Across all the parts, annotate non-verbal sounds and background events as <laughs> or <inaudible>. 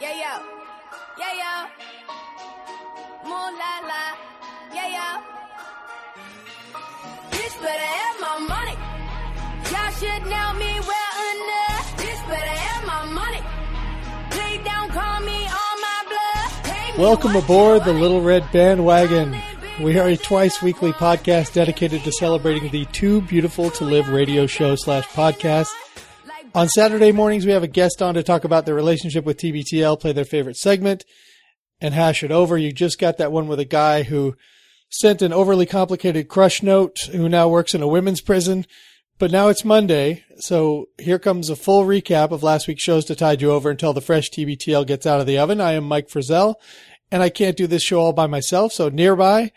Yeah, yo. Yeah, yo. Moon la la. Yeah, yo. Bitch better have my money. Y'all should know me well enough. Bitch better have my money. Please don't call me on my blood. Welcome aboard the Little. Red Bandwagon. We are a twice weekly podcast dedicated to celebrating the Too Beautiful to Live radio show slash podcast. On Saturday mornings, we have a guest on to talk about their relationship with TBTL, play their favorite segment, and hash it over. You just got that one with a guy who sent an overly complicated crush note, who now works in a women's prison. But now it's Monday, so here comes a full recap of last week's shows to tide you over until the fresh TBTL gets out of the oven. I am Mike Frizzell, and I can't do this show all by myself, so nearby,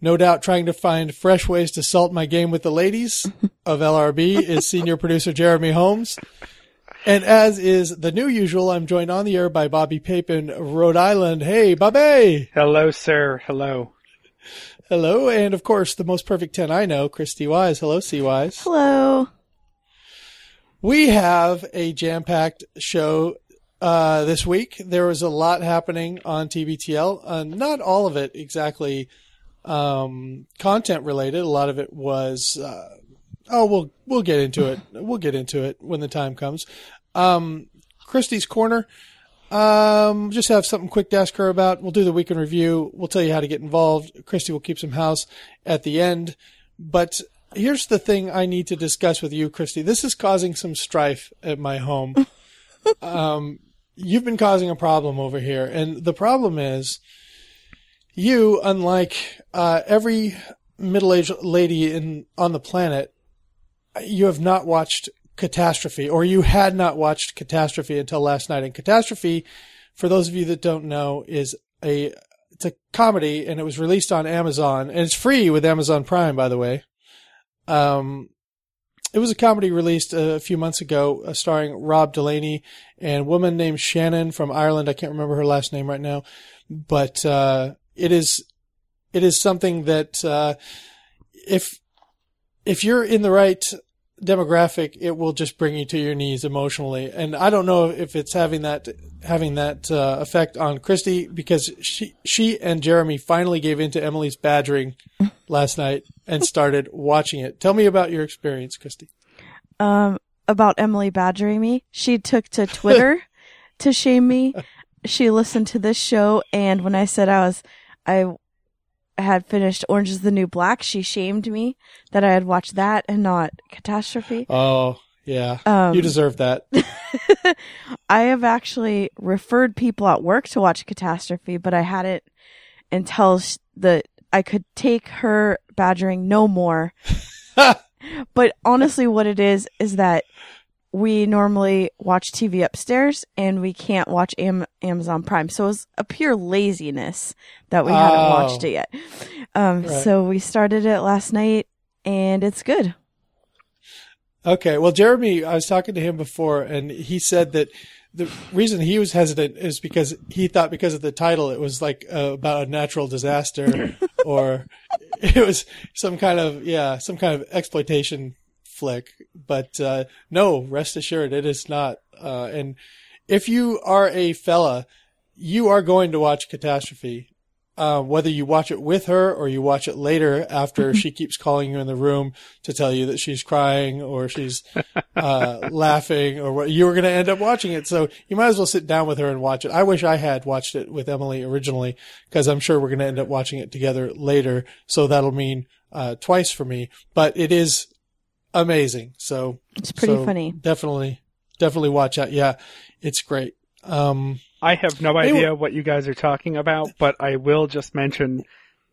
no doubt trying to find fresh ways to salt my game with the ladies of LRB is senior producer Jeremy Holmes. And as is the new usual, I'm joined on the air by Bobby Pape in Rhode Island. Hey, Bobby! Hello, sir. Hello. Hello, and of course, the most perfect 10 I know, Christy Wise. Hello, C Wise. Hello. We have a jam-packed show uh, this week. There was a lot happening on TBTL. Uh, not all of it exactly um, content related. A lot of it was. Uh, oh, we'll we'll get into it. <laughs> We'll get into it when the time comes. Um, Christie's corner. Um, just have something quick to ask her about. We'll do the weekend review. We'll tell you how to get involved. Christy will keep some house at the end. But here's the thing I need to discuss with you, Christy. This is causing some strife at my home. <laughs> um, you've been causing a problem over here. And the problem is you, unlike, uh, every middle-aged lady in, on the planet, you have not watched Catastrophe, or you had not watched Catastrophe until last night. And Catastrophe, for those of you that don't know, is a it's a comedy, and it was released on Amazon, and it's free with Amazon Prime, by the way. Um, it was a comedy released a few months ago, uh, starring Rob Delaney and a woman named Shannon from Ireland. I can't remember her last name right now, but uh, it is it is something that uh, if if you're in the right demographic, it will just bring you to your knees emotionally. And I don't know if it's having that having that uh, effect on Christy because she she and Jeremy finally gave in to Emily's badgering <laughs> last night and started watching it. Tell me about your experience, Christy. Um, about Emily badgering me. She took to Twitter <laughs> to shame me. She listened to this show, and when I said I was, I had finished Orange is the New Black, she shamed me that I had watched that and not Catastrophe. Oh yeah, Um, you deserve that. <laughs> I have actually referred people at work to watch Catastrophe, but I hadn't until sh- the I could take her badgering no more. <laughs> but honestly, what it is is that we normally watch TV upstairs and we can't watch Am- Amazon Prime, so it was a pure laziness that we hadn't Oh. watched it yet. Um, Right. so we started it last night, and it's good. Okay. Well, Jeremy, I was talking to him before, and he said that the reason he was hesitant is because he thought because of the title it was like uh, about a natural disaster <laughs> or it was some kind of yeah some kind of exploitation flick. But uh, no, rest assured, it is not. Uh, and if you are a fella, you are going to watch Catastrophe. Uh, whether you watch it with her or you watch it later after <laughs> she keeps calling you in the room to tell you that she's crying or she's uh, <laughs> laughing or what, you were going to end up watching it. So you might as well sit down with her and watch it. I wish I had watched it with Emily originally because I'm sure we're going to end up watching it together later. So that'll mean uh, twice for me. But it is amazing. So It's pretty so funny. Definitely, definitely watch out. Yeah, it's great. Um, I have no Hey, idea what you guys are talking about, but I will just mention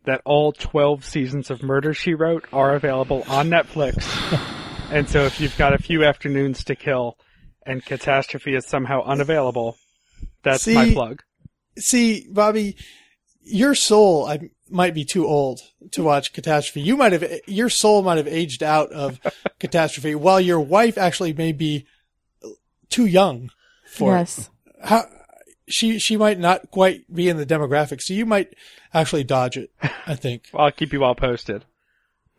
that all 12 seasons of Murder She Wrote are available on Netflix. <sighs> and so if you've got a few afternoons to kill and Catastrophe is somehow unavailable, that's my plug. see, Bobby, your soul I, might be too old to watch Catastrophe. You might have, your soul might have aged out of <laughs> Catastrophe, while your wife actually may be too young for it. yes. How, she she might not quite be in the demographic, so you might actually dodge it. I think. <laughs> I'll keep you all posted.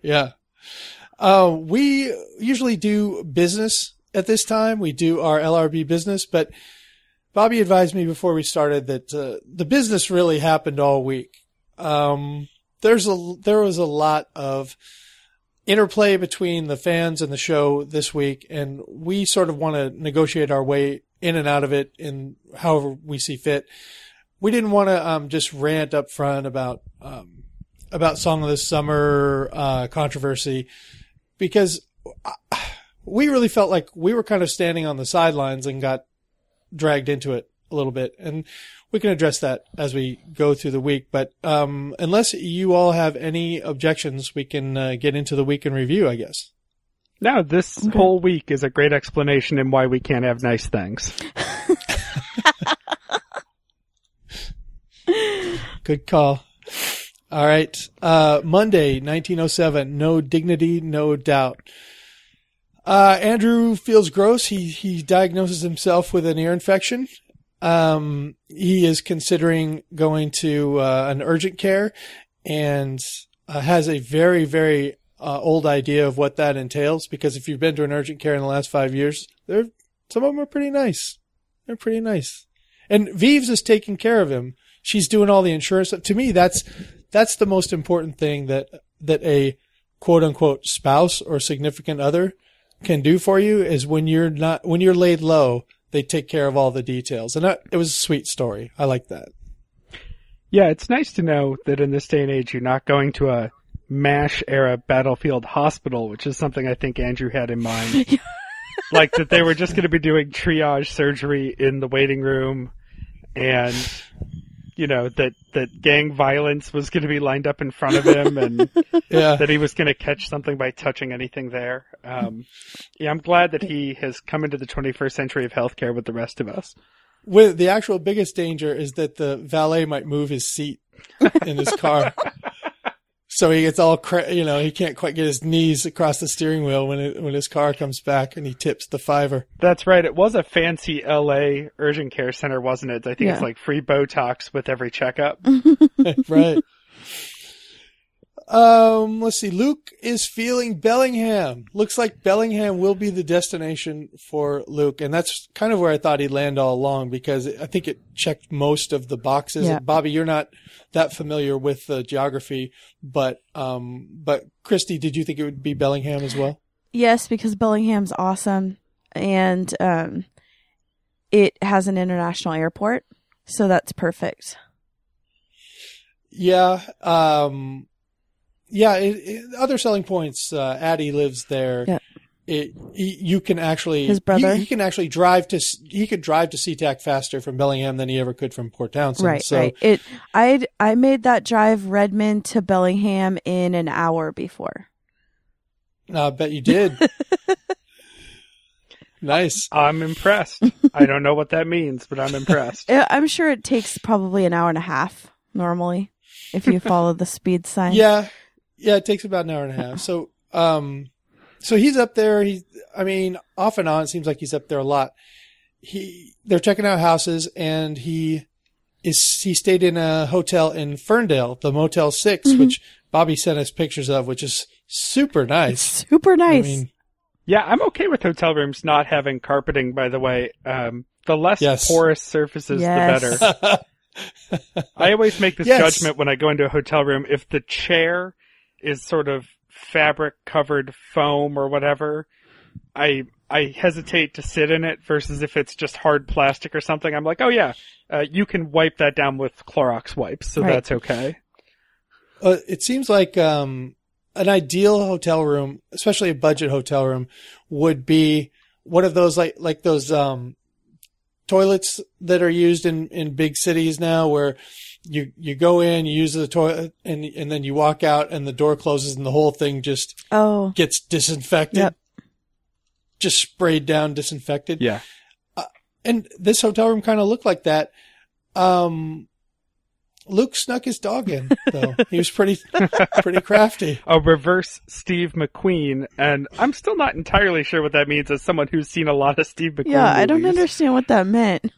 Yeah. Uh, we usually do business at this time. We do our LRB business, but Bobby advised me before we started that uh, the business really happened all week. Um, there's a there was a lot of interplay between the fans and the show this week, and we sort of want to negotiate our way in and out of it in however we see fit. We didn't want to um, just rant up front about um, about Song of the Summer uh, controversy because uh, we really felt like we were kind of standing on the sidelines and got dragged into it a little bit. And we can address that as we go through the week. But um, unless you all have any objections, we can uh, get into the week in review, I guess. Now, this whole week is a great explanation in why we can't have nice things. <laughs> Good call. All right. Uh, Monday, 1907. No dignity, no doubt. Uh, Andrew feels gross. He, he diagnoses himself with an ear infection. Um, he is considering going to, uh, an urgent care and uh, has a very, very, uh, old idea of what that entails because if you've been to an urgent care in the last five years, they're, some of them are pretty nice. They're pretty nice. And Vives is taking care of him. She's doing all the insurance. To me, that's, that's the most important thing that, that a quote unquote spouse or significant other can do for you is when you're not, when you're laid low, they take care of all the details. And that, it was a sweet story. I like that. Yeah, it's nice to know that in this day and age you're not going to a MASH era battlefield hospital, which is something I think Andrew had in mind. <laughs> like that they were just going to be doing triage surgery in the waiting room and you know that that gang violence was going to be lined up in front of him and <laughs> Yeah. that he was going to catch something by touching anything there. Um, yeah, I'm glad that he has come into the 21st century of healthcare with the rest of us. With the actual biggest danger is that the valet might move his seat in his car. <laughs> So he gets all, cra- you know, he can't quite get his knees across the steering wheel when it, when his car comes back and he tips the fiver. That's right. It was a fancy LA urgent care center, wasn't it? I think it's like free Botox with every checkup. <laughs> <laughs> right. Um, let's see. Luke is feeling Bellingham. Looks like Bellingham will be the destination for Luke. And that's kind of where I thought he'd land all along because I think it checked most of the boxes. Yeah. Bobby, you're not that familiar with the geography, but, um, but Christy, did you think it would be Bellingham as well? Yes, because Bellingham's awesome and um it has an international airport, so that's perfect. Yeah. Um, yeah. It, it, other selling points. Uh, Addie lives there. Yeah. It, he, you can actually His brother? He, he can actually drive to s- he could drive to SeaTac faster from Bellingham than he ever could from Port Townsend. right, so right. It I I made that drive Redmond to Bellingham in an hour before. I bet you did. <laughs> nice. I'm impressed. I don't know what that means, but I'm impressed. <laughs> I- I'm sure it takes probably an hour and a half normally if you follow the speed sign. Yeah. Yeah. It takes about an hour and a half. So, um, so he's up there. He, I mean, off and on, it seems like he's up there a lot. He, they're checking out houses and he is, he stayed in a hotel in Ferndale, the Motel 6, Mm-hmm. which Bobby sent us pictures of, which is super nice. Super nice. I mean, Yeah, I'm okay with hotel rooms not having carpeting, by the way. Um, the less Yes. porous surfaces, Yes. the better. <laughs> I always make this Yes. judgment when I go into a hotel room. If the chair is sort of fabric covered foam or whatever, I I hesitate to sit in it versus if it's just hard plastic or something. I'm like, oh yeah, uh, you can wipe that down with Clorox wipes, so Right. that's okay. uh, it seems like um, an ideal hotel room, especially a budget hotel room, would be one of those like like those um, toilets that are used in, in big cities now, where you you go in, you use the toilet, and and then you walk out, and the door closes, and the whole thing just oh, gets disinfected, Yep. just sprayed down, disinfected. Yeah. And this hotel room kind of looked like that. Um, Luke snuck his dog in, though. <laughs> he was pretty, pretty crafty. a reverse Steve McQueen, and I'm still not entirely sure what that means as someone who's seen a lot of Steve McQueen. yeah, I don't understand what that meant.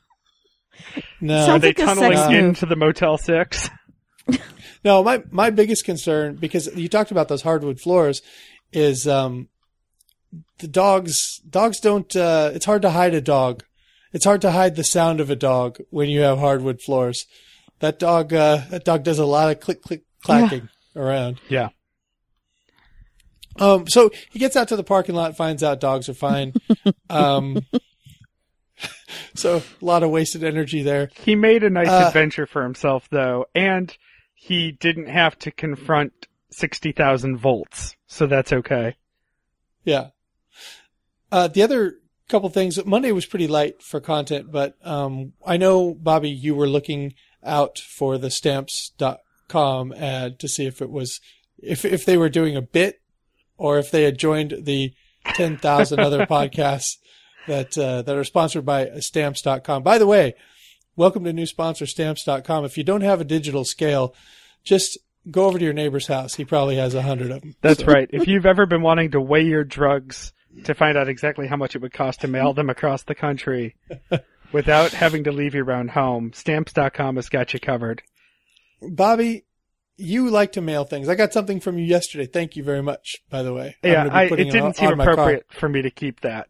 No, Are they like tunneling sex into the Motel Six? <laughs> no. My my biggest concern because you talked about those hardwood floors is um the dogs dogs don't. uh It's hard to hide a dog it's hard to hide the sound of a dog when you have hardwood floors. That dog, uh, that dog does a lot of click, click, clacking around. Yeah. Um, so he gets out to the parking lot, finds out dogs are fine. <laughs> um, so a lot of wasted energy there. He made a nice Uh, adventure for himself, though, and he didn't have to confront 60,000 volts, so that's okay. Yeah. Uh, the other couple things, Monday was pretty light for content, but, um, I know, Bobby, you were looking out for the stamps.com ad to see if it was, if, if they were doing a bit or if they had joined the 10,000 other <laughs> podcasts that, uh, that are sponsored by stamps.com. By the way, welcome to new sponsor stamps.com. If you don't have a digital scale, just go over to your neighbor's house. He probably has a hundred of them. That's right. If you've ever been wanting to weigh your drugs to find out exactly how much it would cost to mail them across the country <laughs> without having to leave your own home, stamps.com has got you covered. Bobby, you like to mail things. I got something from you yesterday. Thank you very much, by the way. Yeah, I, it didn't on- seem my car. appropriate for me to keep that.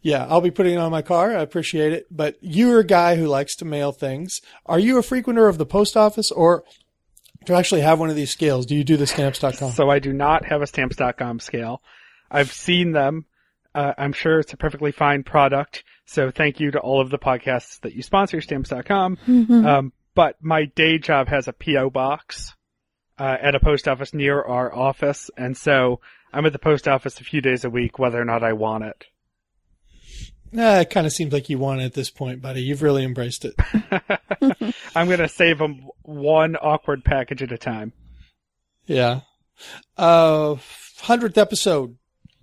Yeah, I'll be putting it on my car. I appreciate it. But you're a guy who likes to mail things. Are you a frequenter of the post office or to actually have one of these scales? Do you do the stamps.com? So I do not have a stamps.com scale. I've seen them. Uh, I'm sure it's a perfectly fine product. So thank you to all of the podcasts that you sponsor, stamps.com. Um, but my day job has a PO box uh, at a post office near our office, and so I'm at the post office a few days a week, whether or not I want it. Nah, it kind of seems like you want it at this point, buddy. You've really embraced it. <laughs> <laughs> I'm going to save them one awkward package at a time. Yeah. Uh, hundredth episode.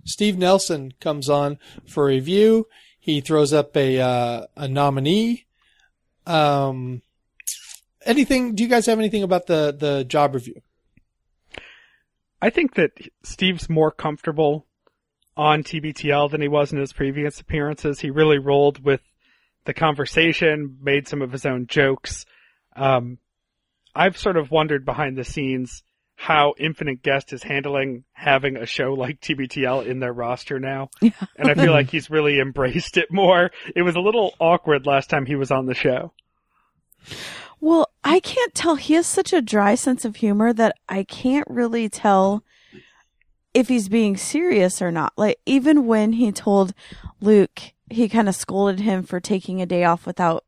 Steve Nelson comes on for a review. He throws up a uh, a nominee. Um, anything? Do you guys have anything about the the job review? I think that Steve's more comfortable on TBTL than he was in his previous appearances. He really rolled with the conversation, made some of his own jokes. Um, I've sort of wondered behind the scenes how Infinite Guest is handling having a show like TBTL in their roster now. And I feel like <laughs> he's really embraced it more. It was a little awkward last time he was on the show. Well, I can't tell. He has such a dry sense of humor that I can't really tell if he's being serious or not. Like, even when he told Luke, he kind of scolded him for taking a day off without,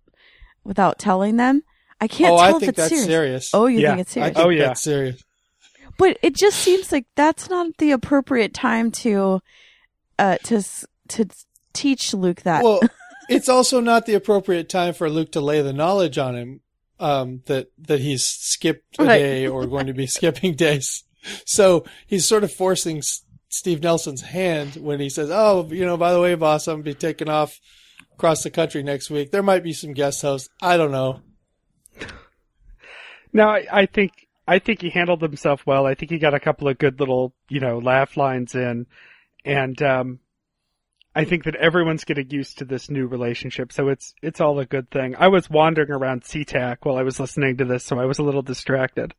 without telling them. I can't oh, tell I if think it's that's serious. serious. Oh, you Yeah, think it's I serious? think Oh, yeah. that's serious. But it just seems like that's not the appropriate time to, uh, to, to teach Luke that. Well, <laughs> it's also not the appropriate time for Luke to lay the knowledge on him um, that that he's skipped a Right. day or going to be <laughs> skipping days. So he's sort of forcing Steve Nelson's hand when he says, "Oh, you know, by the way, boss, I'm gonna be taking off across the country next week. There might be some guest hosts. I don't know." No, I, I think I think he handled himself well. I think he got a couple of good little, you know, laugh lines in, and um, I think that everyone's getting used to this new relationship, so it's it's all a good thing. I was wandering around SeaTac while I was listening to this, so I was a little distracted.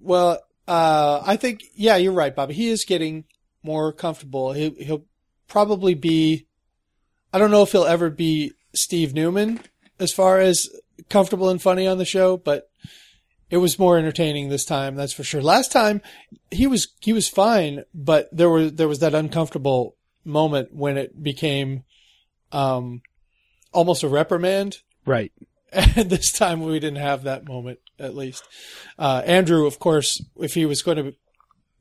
Well, uh, I think, yeah, you're right, Bobby. He is getting more comfortable. He, he'll probably be, I don't know if he'll ever be Steve Newman as far as comfortable and funny on the show, but it was more entertaining this time. That's for sure. Last time he was, he was fine, but there was, there was that uncomfortable moment when it became, um, almost a reprimand. Right. <laughs> And this time we didn't have that moment, at least. Uh, Andrew, of course, if he was going to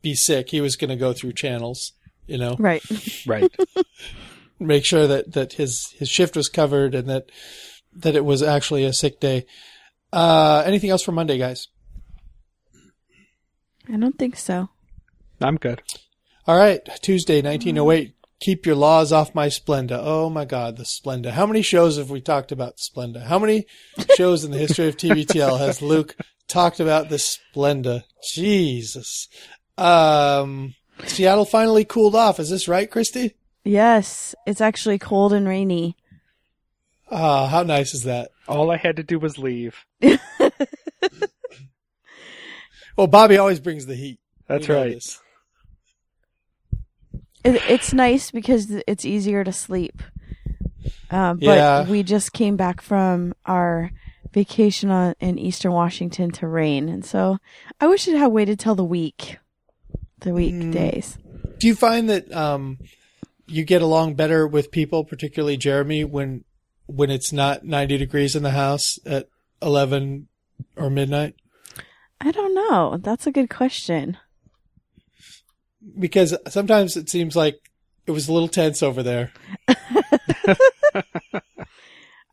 be sick, he was going to go through channels, you know, right. <laughs> Right. <laughs> make sure that, that his, his shift was covered and that, that it was actually a sick day. Uh, anything else for Monday, guys? I don't think so. I'm good. All right. Tuesday, 1908. Keep your laws off my Splenda. Oh my God, the Splenda. How many shows have we talked about Splenda? How many shows in the history of TBTL has Luke talked about the Splenda? Jesus. Um, Seattle finally cooled off. Is this right, Christy? Yes, it's actually cold and rainy. Ah, how nice is that? All I had to do was leave. <laughs> Well, Bobby always brings the heat. That's We know right. this. It, it's nice because it's easier to sleep. Uh, but Yeah. we just came back from our vacation on, in Eastern Washington to rain, and so I wish it had waited till the week, the weekdays. Do you find that um, you get along better with people, particularly Jeremy, when when it's not 90 degrees in the house at 11 or midnight? I don't know. That's a good question. Because sometimes it seems like it was a little tense over there. <laughs>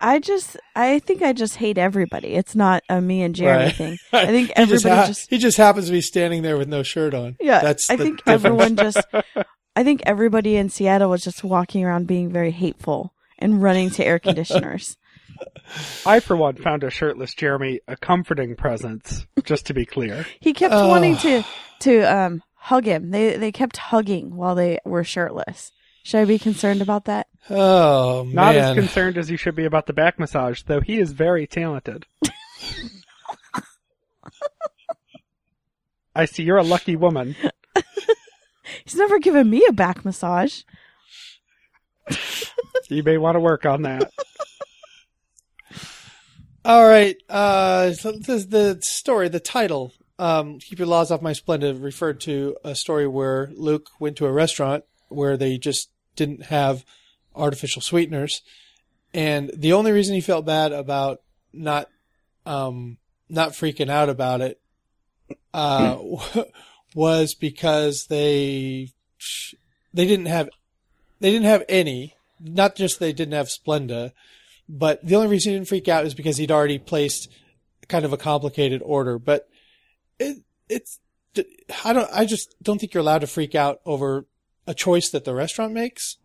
I just, I think I just hate everybody. It's not a me and Jeremy Right. thing. <laughs> I think He just, everybody ha- just, he just happens to be standing there with no shirt on. yeah. that's I the think difference. everyone just, <laughs> I think everybody in Seattle was just walking around being very hateful and running to air conditioners. I, for one, found a shirtless Jeremy a comforting presence. Just to be clear, He kept Oh. wanting to <sighs> to um hug him. They they kept hugging while they were shirtless. Should I be concerned about that? Oh not as concerned as you should be about the back massage, though he is very talented. <laughs> I see you're a lucky woman. He's never given me a back massage. <laughs> You may want to work on that. All right. Uh, so the, the story, the title, um, "Keep Your Laws Off My Splenda," referred to a story where Luke went to a restaurant where they just didn't have artificial sweeteners, and the only reason he felt bad about not, um, not freaking out about it, uh, <laughs> was because they they didn't have they didn't have any. Not just they didn't have Splenda, but the only reason he didn't freak out is because he'd already placed kind of a complicated order. But it, it's, I don't, I just don't think you're allowed to freak out over a choice that the restaurant makes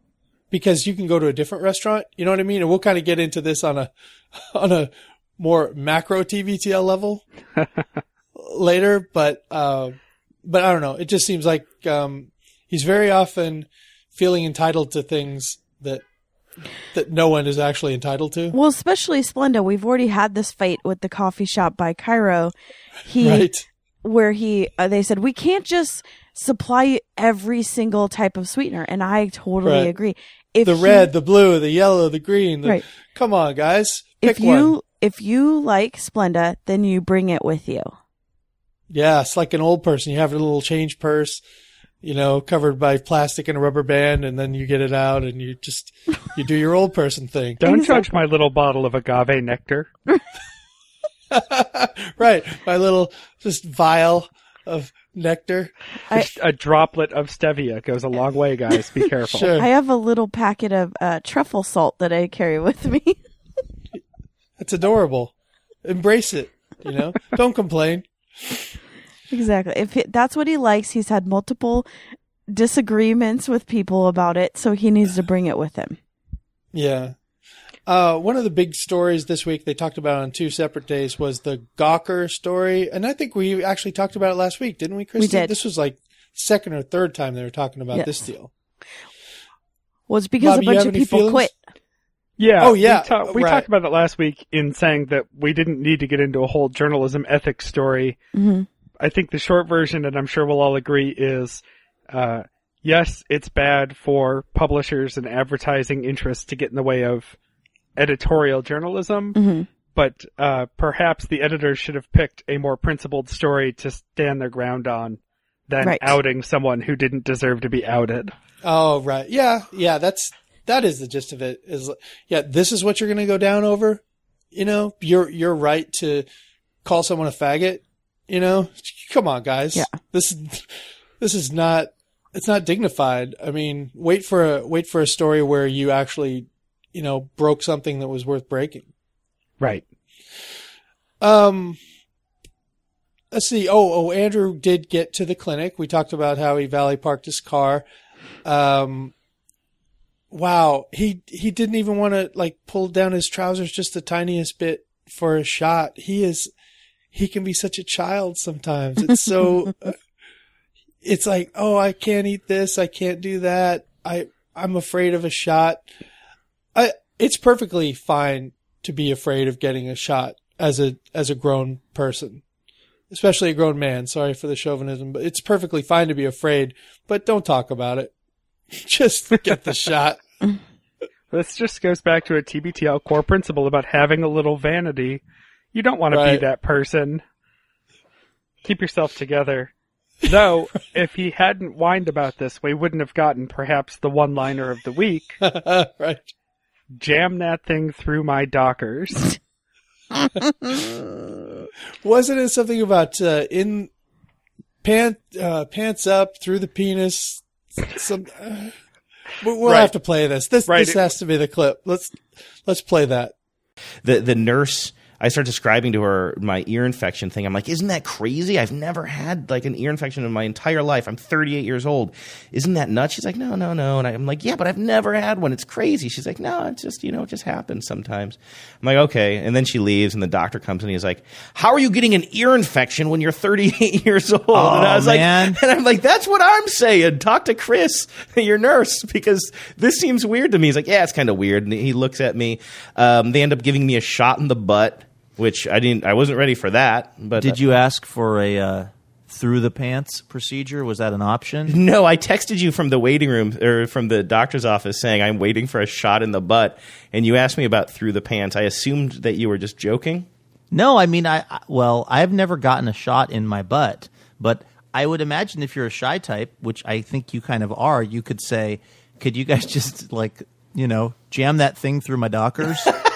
because you can go to a different restaurant. You know what I mean? And we'll kind of get into this on a, <laughs> on a more macro TBTL level <laughs> later, but, uh, but I don't know. It just seems like, um, he's very often feeling entitled to things that that no one is actually entitled to. Well, especially Splenda. We've already had this fight with the coffee shop by KIRO. He <laughs> Right. Where he uh, they said we can't just supply every single type of sweetener, and I totally Right. agree. If The he- red, the blue, the yellow, the green. The, Right. Come on, guys. Pick if you one. if you like Splenda, then you bring it with you. Yeah, it's like an old person. You have a little change purse, you know, covered by plastic and a rubber band, and then you get it out and you just you do your old person thing. Don't Exactly. judge my little bottle of agave nectar. <laughs> <laughs> right. My little just vial of nectar. I- a droplet of stevia goes a long way, guys. Be <laughs> careful. Sure. I have a little packet of uh, truffle salt that I carry with me. <laughs> That's adorable. Embrace it, you know? Don't complain. exactly. If he, that's what he likes, he's had multiple disagreements with people about it, so he needs to bring it with him. Yeah. Uh, one of the big stories this week they talked about on two separate days was the Gawker story, and I think we actually talked about it last week, didn't we, Christy? did. This was like second or third time they were talking about Yes. this deal. Well, it's because Bobby, a bunch of people feelings? quit. Yeah. Oh, yeah, We, ta- we right. talked about it last week in saying that we didn't need to get into a whole journalism ethics story. hmm I think the short version, and I'm sure we'll all agree, is uh, yes, it's bad for publishers and advertising interests to get in the way of editorial journalism, hmm but uh, perhaps the editors should have picked a more principled story to stand their ground on than Right. outing someone who didn't deserve to be outed. Oh, right. Yeah, yeah, that's, that is the gist of it is, yeah, this is what you're going to go down over. You know, you're, you're right to call someone a faggot, you know? Come on, guys. Yeah. This is, this is not, it's not dignified. I mean, wait for a, wait for a story where you actually, you know, broke something that was worth breaking. Right. Um, let's see. Oh, oh, Andrew did get to the clinic. We talked about how he valley parked his car. Um, wow, he he didn't even want to like pull down his trousers just the tiniest bit for a shot. He is he can be such a child sometimes. It's so <laughs> it's like, "Oh, I can't eat this. I can't do that. I I'm afraid of a shot." I it's perfectly fine to be afraid of getting a shot as a as a grown person. Especially a grown man. Sorry for the chauvinism, but it's perfectly fine to be afraid, but don't talk about it. <laughs> Just get the shot. <laughs> This just goes back to a TBTL core principle about having a little vanity. You don't want to Right. be that person. Keep yourself together. Though, <laughs> if he hadn't whined about this, we wouldn't have gotten perhaps the one-liner of the week. right. Jam that thing through my dockers. <laughs> Wasn't it something about uh, in pant uh, pants up through the penis? Some. Uh, we- we'll Right. have to play this. This Right. this has to be the clip. Let's let's play that. the the nurse I start describing to her my ear infection thing. I'm like, isn't that crazy? I've never had like an ear infection in my entire life. I'm 38 years old. Isn't that nuts? She's like, no, no, no. And I'm like, yeah, but I've never had one. It's crazy. She's like, no, it's just, you know, it just happens sometimes. I'm like, okay. And then she leaves and the doctor comes and he's like, how are you getting an ear infection when you're 38 <laughs> years old? and I was man. like, <laughs> and I'm like, that's what I'm saying. Talk to Chris, <laughs> your nurse, because this seems weird to me. He's like, yeah, it's kind of weird. And he looks at me. Um, they end up giving me a shot in the butt, which I didn't, I wasn't ready for that. But Did you ask for a uh, through the pants procedure? Was that an option? <laughs> No, I texted you from the waiting room or from the doctor's office saying I'm waiting for a shot in the butt, and you asked me about through the pants. I assumed that you were just joking. No, I mean, I I- well, I've never gotten a shot in my butt, but I would imagine if you're a shy type, which I think you kind of are, you could say, "Could you guys <laughs> just like you know jam that thing through my dockers?" <laughs>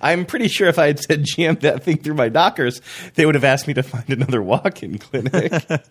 I'm pretty sure if I had said jam that thing through my Dockers, they would have asked me to find another walk-in clinic. <laughs>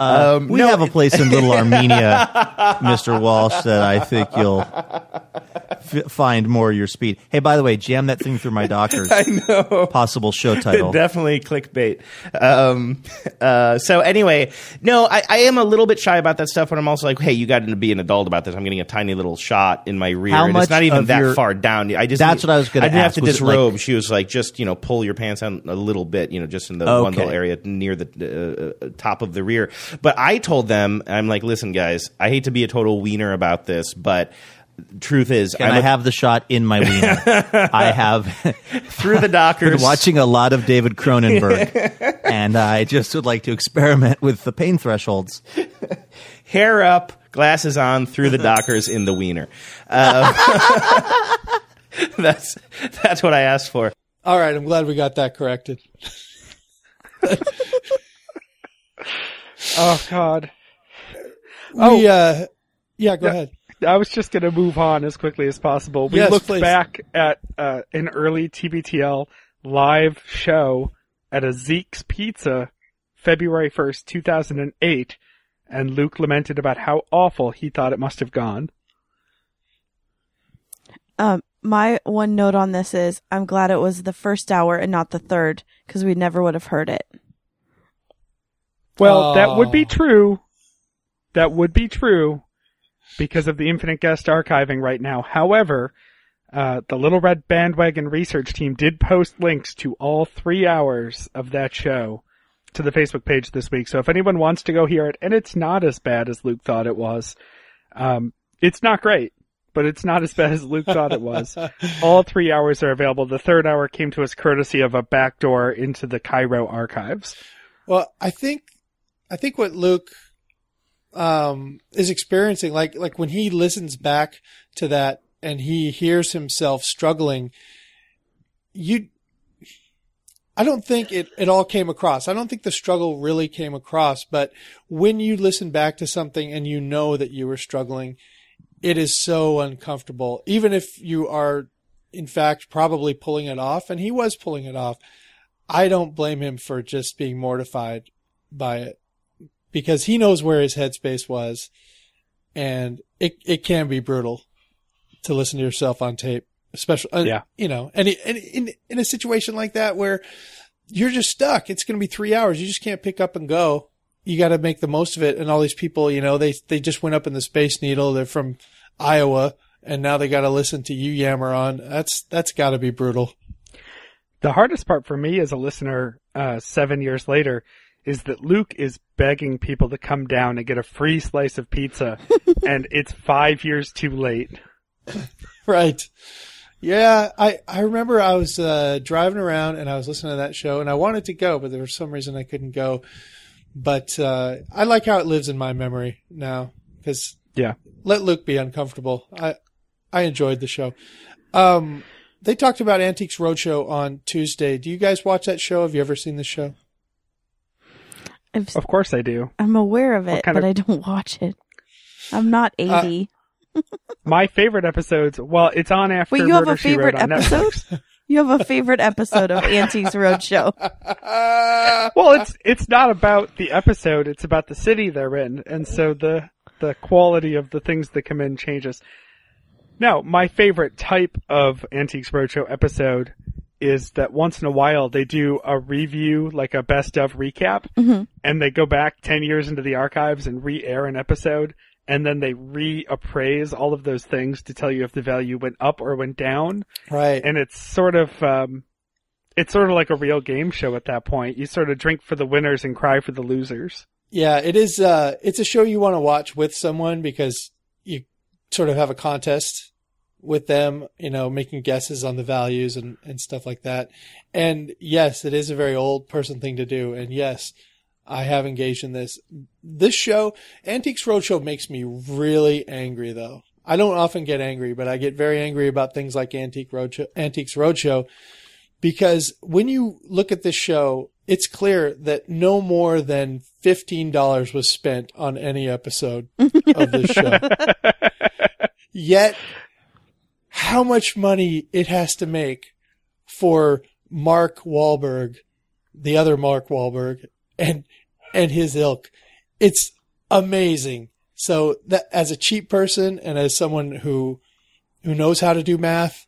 um, we no, have a place in Little Armenia, <laughs> Mister Walsh, that I think you'll f- find more of your speed. Hey, by the way, jam that thing through my dockers. <laughs> I know. Possible show title. Definitely clickbait. Um, uh, so anyway, no, I, I am a little bit shy about that stuff, but I'm also like, hey, you got to be an adult about this. I'm getting a tiny little shot in my rear, How and much it's not even that your- far down. I just That's what I was gonna I didn't ask. have to it like- disrobe. she was like, just you know, pull your pants down a little bit, you know, just in the one Okay. little area near the uh, uh, top of the rear. But I told them, I'm like, listen, guys, I hate to be a total wiener about this, but. Truth is, Can I'm I a- have the shot in my wiener? <laughs> I have <laughs> through the Dockers. been watching a lot of David Cronenberg, <laughs> and I just would like to experiment with the pain thresholds. hair up, glasses on, through the Dockers in the wiener. Uh, that's that's what I asked for. All right, I'm glad we got that corrected. Oh God. We, uh, yeah, go Yeah. ahead. I was just going to move on as quickly as possible. We Yes, looked please. back at uh, an early TBTL live show at a Zeke's Pizza, February 1st, 2008, and Luke lamented about how awful he thought it must have gone. Um, my one note on this is I'm glad it was the first hour and not the third because we never would have heard it. Well, that would be Oh. true. That would be true because of the infinite guest archiving right now. However, uh, the Little Red Bandwagon research team did post links to all three hours of that show to the Facebook page this week. So if anyone wants to go hear it, and it's not as bad as Luke thought it was, um, it's not great, but it's not as bad as Luke thought it was. <laughs> All three hours are available. The third hour came to us courtesy of a backdoor into the KIRO archives. Well, I think, I think what Luke, um, is experiencing, like, like when he listens back to that and he hears himself struggling, you, I don't think it, it all came across. I don't think the struggle really came across, but when you listen back to something and you know that you were struggling, it is so uncomfortable. Even if you are, in fact, probably pulling it off, and he was pulling it off. I don't blame him for just being mortified by it because he knows where his headspace was and it, it can be brutal to listen to yourself on tape, especially, uh, Yeah. you know, and, and in, in a situation like that where you're just stuck, it's going to be three hours. You just can't pick up and go. You got to make the most of it. And all these people, you know, they, they just went up in the Space Needle. They're from Iowa and now they got to listen to you yammer on. That's, that's got to be brutal. The hardest part for me as a listener, uh, seven years later, is that Luke is begging people to come down and get a free slice of pizza, <laughs> and it's five years too late. <laughs> Right. Yeah, I, I remember I was uh, driving around and I was listening to that show and I wanted to go, but there was some reason I couldn't go. But uh, I like how it lives in my memory now because Yeah. let Luke be uncomfortable. I I enjoyed the show. Um, they talked about Antiques Roadshow on Tuesday. Do you guys watch that show? Have you ever seen the show? I've, Of course I do. I'm aware of it, but of- I don't watch it. I'm not uh, 80. My favorite episodes. Well, it's on after Wait, you have a favorite episode? <laughs> You have a favorite episode of Antiques Roadshow. <laughs> well, it's it's not about the episode; it's about the city they're in, and so the the quality of the things that come in changes. Now, my favorite type of Antiques Roadshow episode is that once in a while they do a review, like a best of recap, and they go back ten years into the archives and re-air an episode, and then they reappraise all of those things to tell you if the value went up or went down Right. and it's sort of um, it's sort of like a real game show at that point. You sort of drink for the winners and cry for the losers. Yeah, it is. Uh, it's a show you want to watch with someone because you sort of have a contest with them, you know, making guesses on the values and, and stuff like that. And yes, it is a very old person thing to do. And yes, I have engaged in this. This show, Antiques Roadshow makes me really angry though. I don't often get angry, but I get very angry about things like Antique Roadshow, Antiques Roadshow because when you look at this show, it's clear that no more than $15 was spent on any episode of this show. <laughs> Yet, how much money it has to make for Mark Wahlberg, the other Mark Wahlberg, and, and his ilk. It's amazing. So that as a cheap person and as someone who, who knows how to do math,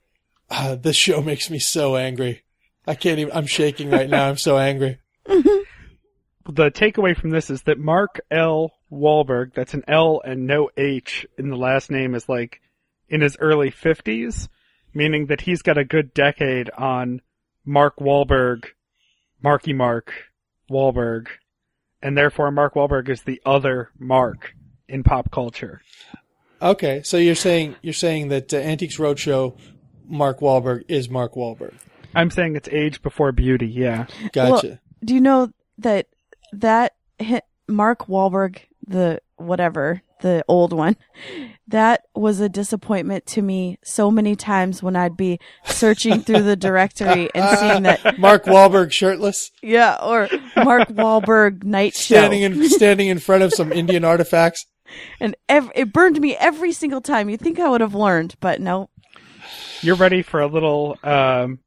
uh, this show <laughs> makes me so angry. I can't even, I'm shaking right now. I'm so angry. <laughs> The takeaway from this is that Mark L. Walberg, that's an L and no H in the last name, is like in his early 50s, meaning that he's got a good decade on Mark Wahlberg, Marky Mark Wahlberg, and therefore Mark Wahlberg is the other Mark in pop culture. Okay. So you're saying, you're saying that uh, Antiques Roadshow, Mark Wahlberg is Mark Wahlberg. I'm saying it's age before beauty, yeah. Gotcha. Well, do you know that that hit Mark Wahlberg, the whatever, the old one, that was a disappointment to me so many times when I'd be searching through the directory and seeing that, <laughs> Mark Wahlberg shirtless, yeah, or Mark Wahlberg night show. standing in standing in front of some Indian artifacts. and ev- it burned me every single time. You think I would have learned, but no. you're ready for a little um,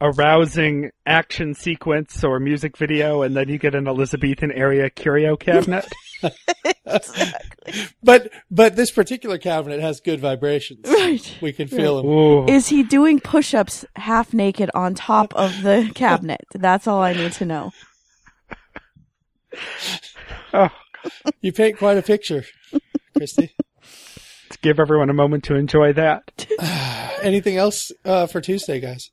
arousing action sequence or music video, and then you get an Elizabethan area curio cabinet. <laughs> exactly. But but this particular cabinet has good vibrations. Right. We can feel them. Ooh. Is he doing push-ups half naked on top of the cabinet? That's all I need to know. Oh, You paint quite a picture, Christy. let's give everyone a moment to enjoy that. <sighs> Anything else uh, for Tuesday, guys?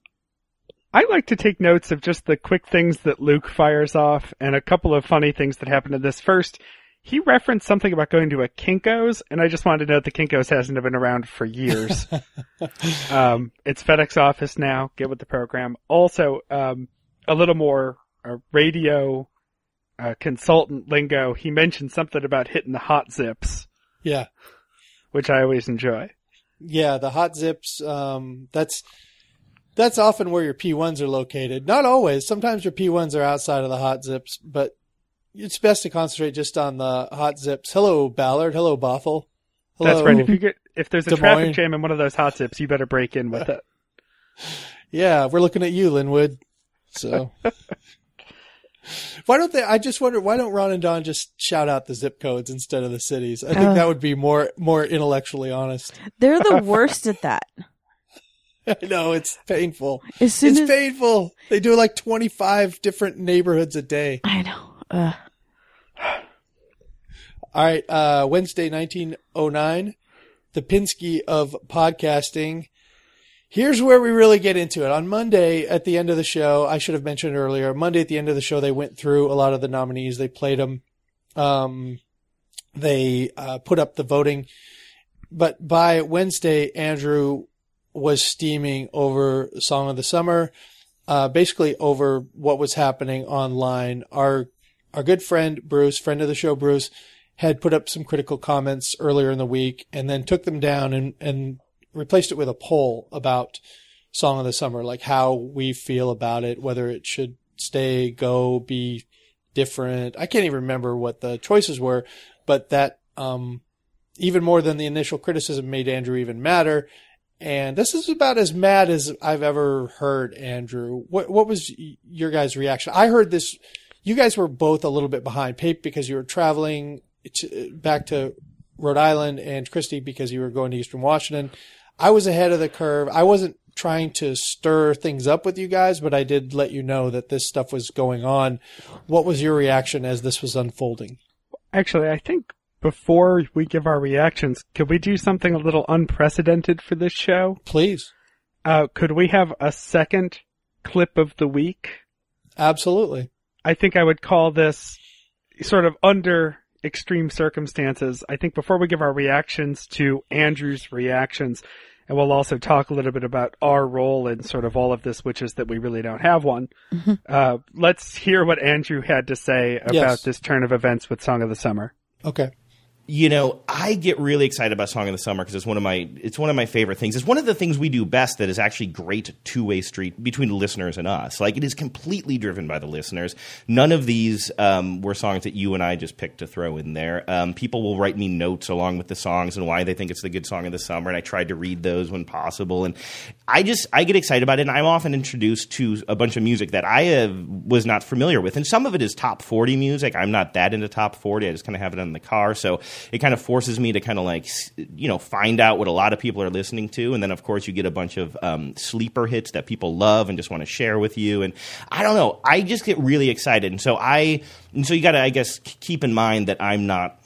I like to take notes of just the quick things that Luke fires off and a couple of funny things that happened in this. First, he referenced something about going to a Kinko's, and I just wanted to note the Kinko's hasn't been around for years. <laughs> um, it's FedEx office now. Get with the program. Also, um, a little more uh, radio uh, consultant lingo. He mentioned something about hitting the hot zips, Yeah, which I always enjoy. yeah. The hot zips. Um, that's that's often where your P ones are located. Not always. Sometimes your P ones are outside of the hot zips, but it's best to concentrate just on the hot zips. Hello, Ballard. Hello, Bothell. Hello. That's right. If you get if there's a Des traffic Moines. jam in one of those hot zips, you better break in with it. <laughs> Yeah, we're looking at you, Lynnwood. So <laughs> why don't they? I just wonder why don't Ron and Don just shout out the zip codes instead of the cities? I think Uh. that would be more more intellectually honest. They're the <laughs> worst at that. <laughs> I know it's painful. As soon It's as painful. They do like twenty five different neighborhoods a day. I know. Uh, All right, uh, Wednesday, 1909, the Pinsky of podcasting. Here's where we really get into it. On Monday, at the end of the show, I should have mentioned earlier, Monday at the end of the show, they went through a lot of the nominees. They played them. Um, they, uh, put up the voting. But by Wednesday, Andrew was steaming over Song of the Summer, uh, basically over what was happening online. Our, our good friend Bruce, friend of the show, Bruce, had put up some critical comments earlier in the week and then took them down and, and replaced it with a poll about Song of the Summer, like how we feel about it, whether it should stay, go, be different. I can't even remember what the choices were, but that, um, even more than the initial criticism made Andrew even madder. And this is about as mad as I've ever heard Andrew. What, what was your guys' reaction? I heard this, you guys were both a little bit behind Pape because you were traveling to, back to Rhode Island and Christy because you were going to Eastern Washington. I was ahead of the curve. I wasn't trying to stir things up with you guys, but I did let you know that this stuff was going on. What was your reaction as this was unfolding? Actually, I think before we give our reactions, could we do something a little unprecedented for this show? Please. Uh, could we have a second clip of the week? Absolutely. I think I would call this sort of under extreme circumstances. I think before we give our reactions to Andrew's reactions, and we'll also talk a little bit about our role in sort of all of this, which is that we really don't have one. Uh, let's hear what Andrew had to say about Yes. this turn of events with Song of the Summer. Okay. You know, I get really excited about Song of the Summer because it's one of my it's one of my favorite things. It's one of the things we do best that is actually great two way street between listeners and us. Like it is completely driven by the listeners. None of these um, were songs that you and I just picked to throw in there. Um, people will write me notes along with the songs and why they think it's the good song of the summer, and I tried to read those when possible. And I just I get excited about it, and I'm often introduced to a bunch of music that I uh, was not familiar with, and some of it is top 40 music. I'm not that into top 40. I just kind of have it in the car, so it kind of forces me to kind of like you know find out what a lot of people are listening to, and then of course you get a bunch of um, sleeper hits that people love and just want to share with you. And I don't know, I just get really excited, and so I and so you got to I guess keep in mind that I'm not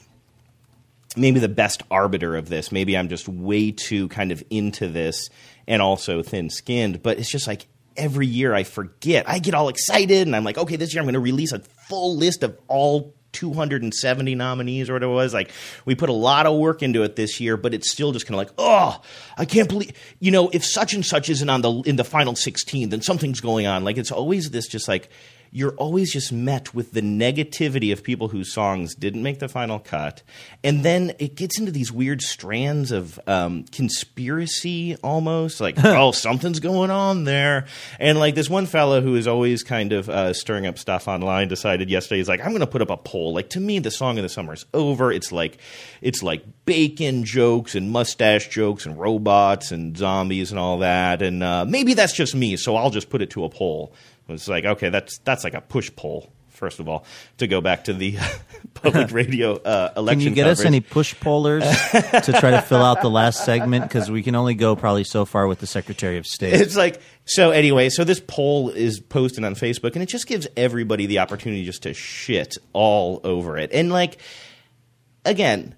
maybe the best arbiter of this. Maybe I'm just way too kind of into this and also thin skinned, but it's just like every year I forget. I get all excited and I'm like, okay, this year I'm going to release a full list of all 270 nominees or whatever it was. Like, we put a lot of work into it this year, but it's still just kind of like, oh, I can't believe, you know, if such and such isn't on the, in the final 16, then something's going on. Like, it's always this just like, you're always just met with the negativity of people whose songs didn't make the final cut. And then it gets into these weird strands of um, conspiracy almost like, <laughs> oh, something's going on there. And like this one fellow who is always kind of uh, stirring up stuff online decided yesterday, he's like, I'm going to put up a poll. Like, to me, the song of the summer is over. It's like, it's like bacon jokes and mustache jokes and robots and zombies and all that. And uh, maybe that's just me, so I'll just put it to a poll. It's like, okay, that's that's like a push poll. First of all, to go back to the <laughs> public <laughs> radio uh, election. Can you get us any push pollers <laughs> to try to fill out the last segment? Because we can only go probably so far with the Secretary of State. It's like so. Anyway, so this poll is posted on Facebook, and it just gives everybody the opportunity just to shit all over it. And like, again,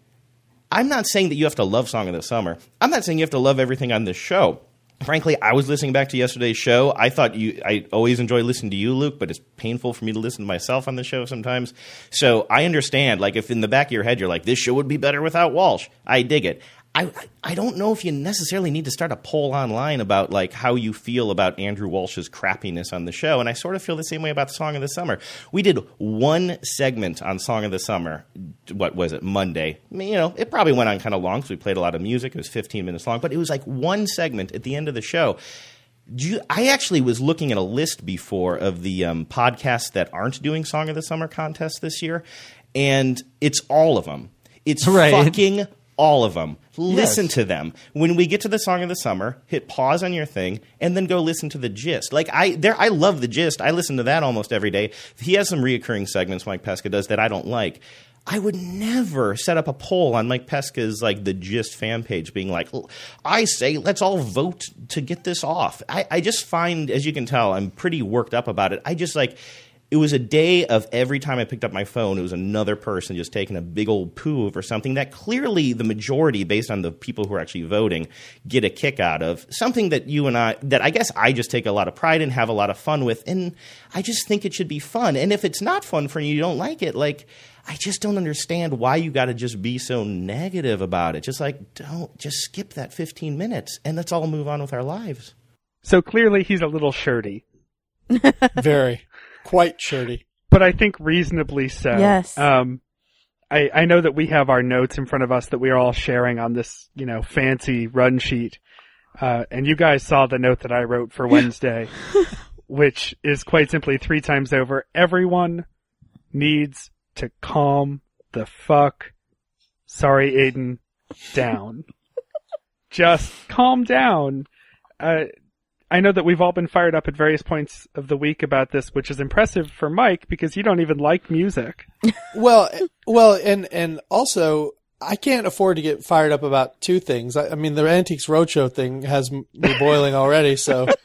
I'm not saying that you have to love Song of the Summer. I'm not saying you have to love everything on this show. Frankly, I was listening back to yesterday's show. I thought you. I always enjoy listening to you, Luke, but it's painful for me to listen to myself on the show sometimes. So I understand. Like, if in the back of your head you're like, "This show would be better without Walsh," I dig it. I I don't know if you necessarily need to start a poll online about like how you feel about Andrew Walsh's crappiness on the show, and I sort of feel the same way about Song of the Summer. We did one segment on Song of the Summer. What was it? Monday. I mean, you know, it probably went on kind of long because we played a lot of music. It was 15 minutes long, but it was like one segment at the end of the show. Do you, I actually was looking at a list before of the um, podcasts that aren't doing Song of the Summer contest this year, and it's all of them. It's <laughs> Right. fucking all of them. Listen Yes. to them. When we get to the song of the summer, hit pause on your thing and then go listen to the gist. Like I there I love the gist. I listen to that almost every day. He has some reoccurring segments Mike Pesca does that I don't like. I would never set up a poll on Mike Pesca's like the gist fan page being like, I say let's all vote to get this off. I, I just find, as you can tell, I'm pretty worked up about it. I just like it was a day of every time I picked up my phone, it was another person just taking a big old poo over something that clearly the majority, based on the people who are actually voting, get a kick out of. Something that you and I, that I guess I just take a lot of pride in, have a lot of fun with, and I just think it should be fun. And if it's not fun for you, you don't like it, like, I just don't understand why you got to just be so negative about it. Just like, don't, just skip that 15 minutes and let's all move on with our lives. So clearly he's a little shirty, <laughs> Very. Quite shirty. but I think reasonably so. Yes. Um, I, I know that we have our notes in front of us that we are all sharing on this, you know, fancy run sheet. Uh, and you guys saw the note that I wrote for Wednesday, <laughs> which is quite simply three times over. Everyone needs to calm the fuck, sorry Aiden, down. <laughs> Just calm down. Uh, I know that we've all been fired up at various points of the week about this, which is impressive for Mike because you don't even like music. Well, <laughs> well, and and also I can't afford to get fired up about two things. I, I mean, the Antiques Roadshow thing has me <laughs> boiling already. So <laughs>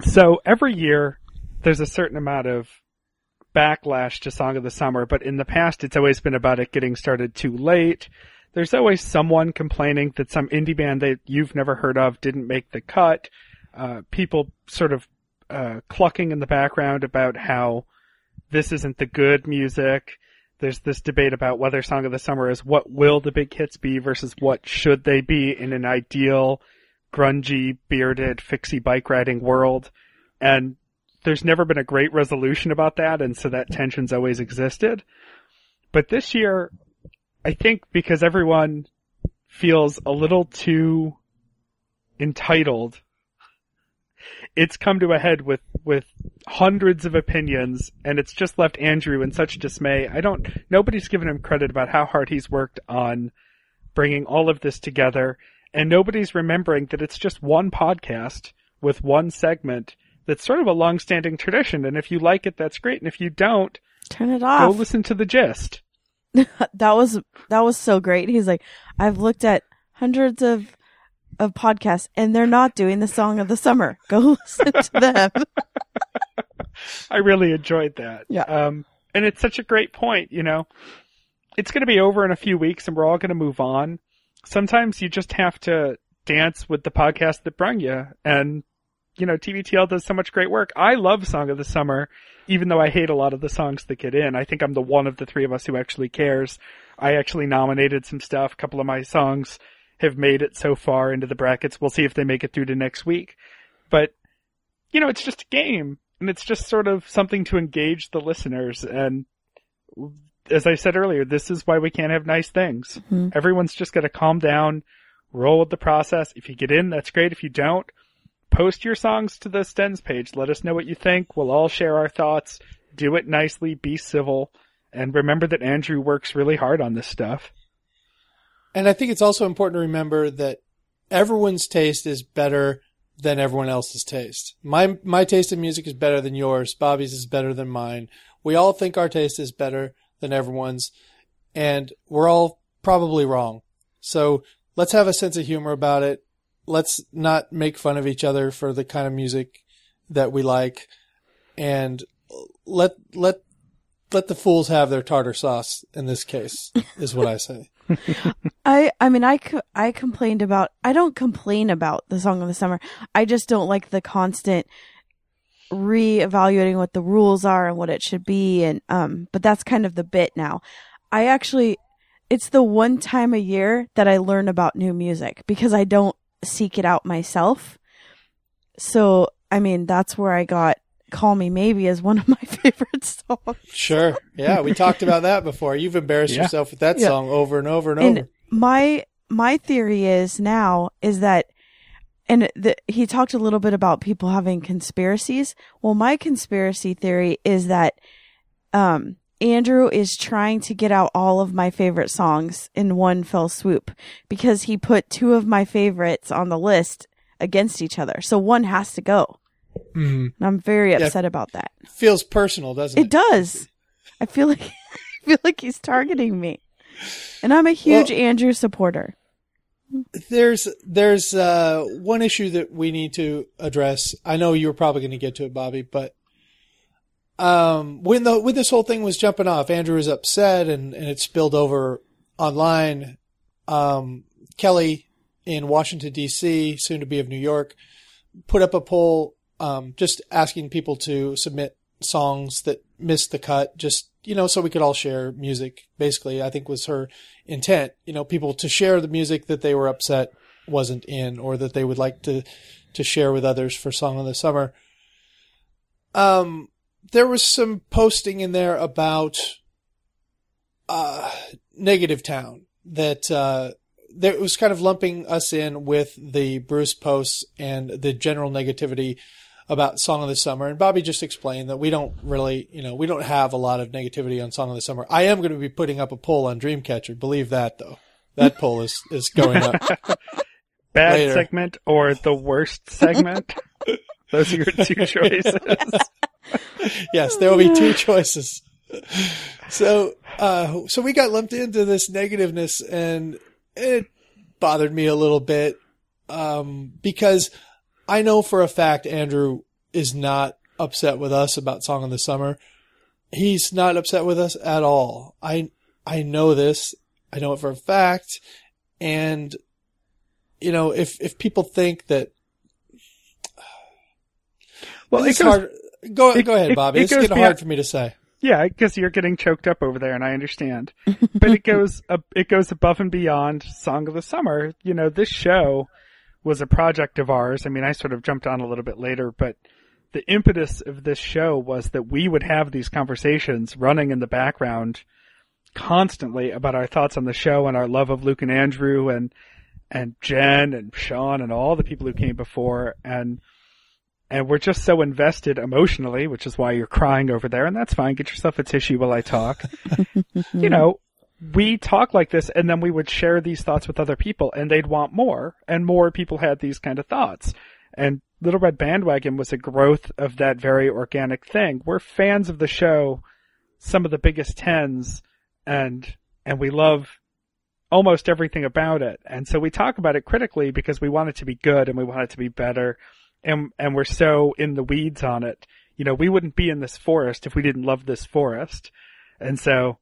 So every year, there's a certain amount of backlash to Song of the Summer, but in the past, it's always been about it getting started too late. There's always someone complaining that some indie band that you've never heard of didn't make the cut. Uh, people sort of uh, clucking in the background about how this isn't the good music. There's this debate about whether Song of the Summer is what will the big hits be versus what should they be in an ideal grungy, bearded, fixie bike riding world. And there's never been a great resolution about that, and so that tension's always existed. But this year, I think because everyone feels a little too entitled, it's come to a head with, with hundreds of opinions, and it's just left Andrew in such dismay. I don't, nobody's given him credit about how hard he's worked on bringing all of this together, and nobody's remembering that it's just one podcast with one segment that's sort of a long-standing tradition, and if you like it, that's great, and if you don't, Turn it off go listen to the gist. <laughs> that was that was so great. He's like, I've looked at hundreds of of podcasts and they're not doing the song of the summer. <laughs> Go listen to them. <laughs> I really enjoyed that. Yeah. Um, and it's such a great point, you know. It's going to be over in a few weeks and we're all going to move on. Sometimes you just have to dance with the podcast that brung you. And, you know, TBTL does so much great work. I love Song of the Summer, even though I hate a lot of the songs that get in. I think I'm the one of the three of us who actually cares. I actually nominated some stuff. A couple of my songs have made it so far into the brackets. We'll see if they make it through to next week. But, you know, it's just a game and it's just sort of something to engage the listeners. And as I said earlier, this is why we can't have nice things. Mm-hmm. Everyone's just got to calm down, roll with the process. If you get in, that's great. If you don't, post your songs to the Stens page. Let us know what you think. We'll all share our thoughts. Do it nicely. Be civil. And remember that Andrew works really hard on this stuff. And I think it's also important to remember that everyone's taste is better than everyone else's taste. My my taste in music is better than yours. Bobby's is better than mine. We all think our taste is better than everyone's, and we're all probably wrong. So let's have a sense of humor about it. Let's not make fun of each other for the kind of music that we like, and let let let the fools have their tartar sauce. In this case, is what I say. <laughs> I I mean I I complained about I don't complain about the song of the summer. I just don't like the constant re-evaluating what the rules are and what it should be and um but that's kind of the bit now. I actually it's the one time a year that I learn about new music because I don't seek it out myself. So, I mean, that's where I got Call Me Maybe as one of <laughs> my favorite songs. Sure. Yeah, we talked about that before. You've embarrassed Yeah. yourself with that Yeah. song over and over and and over. my my theory is now is that and the, he talked a little bit about people having conspiracies well my conspiracy theory is that um Andrew is trying to get out all of my favorite songs in one fell swoop because he put two of my favorites on the list against each other. So one has to go. Mhm. And I'm very Yeah. upset about that. Feels personal, doesn't it? It does. I feel like <laughs> I feel like he's targeting me. And I'm a huge Well- Andrew supporter. There's there's uh, one issue that we need to address. I know you were probably going to get to it, Bobby, but um, when the when this whole thing was jumping off, Andrew was upset and, and it spilled over online. Um, Kelly in Washington D.C., soon to be of New York, put up a poll um, just asking people to submit songs that missed the cut, just you know, so we could all share music. Basically, I think was her intent. You know, people to share the music that they were upset wasn't in, or that they would like to to share with others for Song of the Summer. Um, there was some posting in there about uh, Negative Town that uh, that was kind of lumping us in with the Bruce posts and the general negativity about Song of the Summer. And Bobby just explained that we don't really, you know, we don't have a lot of negativity on Song of the Summer. I am going to be putting up a poll on Dreamcatcher. Believe that though. That poll is, is going up. <laughs> Bad Later. segment or the worst segment? <laughs> Those are your two <laughs> choices. <laughs> yes, there will be two choices. So, uh, so we got lumped into this negativeness and it bothered me a little bit, um, because I know for a fact Andrew is not upset with us about Song of the Summer. He's not upset with us at all. I, I know this. I know it for a fact. And, you know, if, if people think that Well, it's it goes, hard, go, it- go ahead, Bobby. it it's getting beyond- hard for me to say. yeah, because you're getting choked up over there, and I understand. but it goes, <laughs> uh, it goes above and beyond Song of the Summer. You know, this show was a project of ours. I mean, I sort of jumped on a little bit later, but the impetus of this show was that we would have these conversations running in the background constantly about our thoughts on the show and our love of Luke and Andrew and and Jen and Sean and all the people who came before and and we're just so invested emotionally, which is why you're crying over there, and that's fine. Get yourself a tissue while I talk. <laughs> you know, we talk like this, and then we would share these thoughts with other people, and they'd want more, and more people had these kind of thoughts. And Little Red Bandwagon was a growth of that very organic thing. We're fans of the show, some of the biggest tens, and and we love almost everything about it. And so we talk about it critically because we want it to be good and we want it to be better. And, and we're so in the weeds on it. You know, we wouldn't be in this forest if we didn't love this forest. And so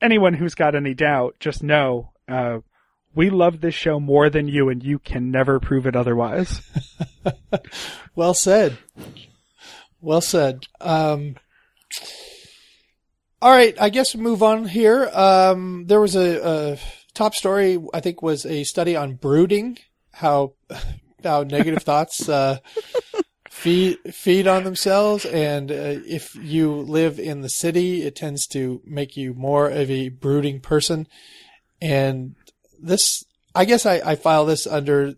anyone who's got any doubt, just know, uh, we love this show more than you and you can never prove it otherwise. <laughs> Well said. Well said. Um, all right, I guess we move on here. Um, there was a, a top story, I think, was a study on brooding, how how negative thoughts uh, feed feed on themselves, and uh, if you live in the city, it tends to make you more of a brooding person. And this, I guess, I, I file this under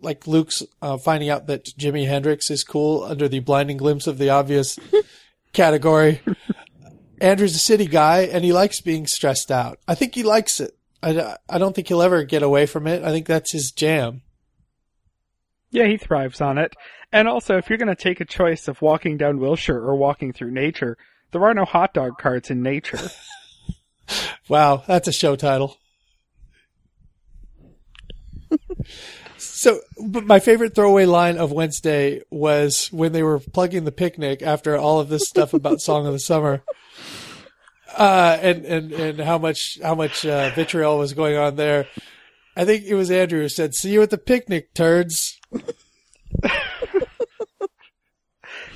like Luke's uh, finding out that Jimi Hendrix is cool under the blinding glimpse of the obvious <laughs> category. Andrew's a city guy and he likes being stressed out. I think he likes it. I, I don't think he'll ever get away from it. I think that's his jam. Yeah, he thrives on it. And also, if you're going to take a choice of walking down Wilshire or walking through nature, there are no hot dog carts in nature. <laughs> Wow, that's a show title. so, but my favorite throwaway line of Wednesday was when they were plugging the picnic after all of this stuff about Song of the Summer. Uh, and, and, and how much, how much, uh, vitriol was going on there. I think it was Andrew who said, see you at the picnic, turds. <laughs>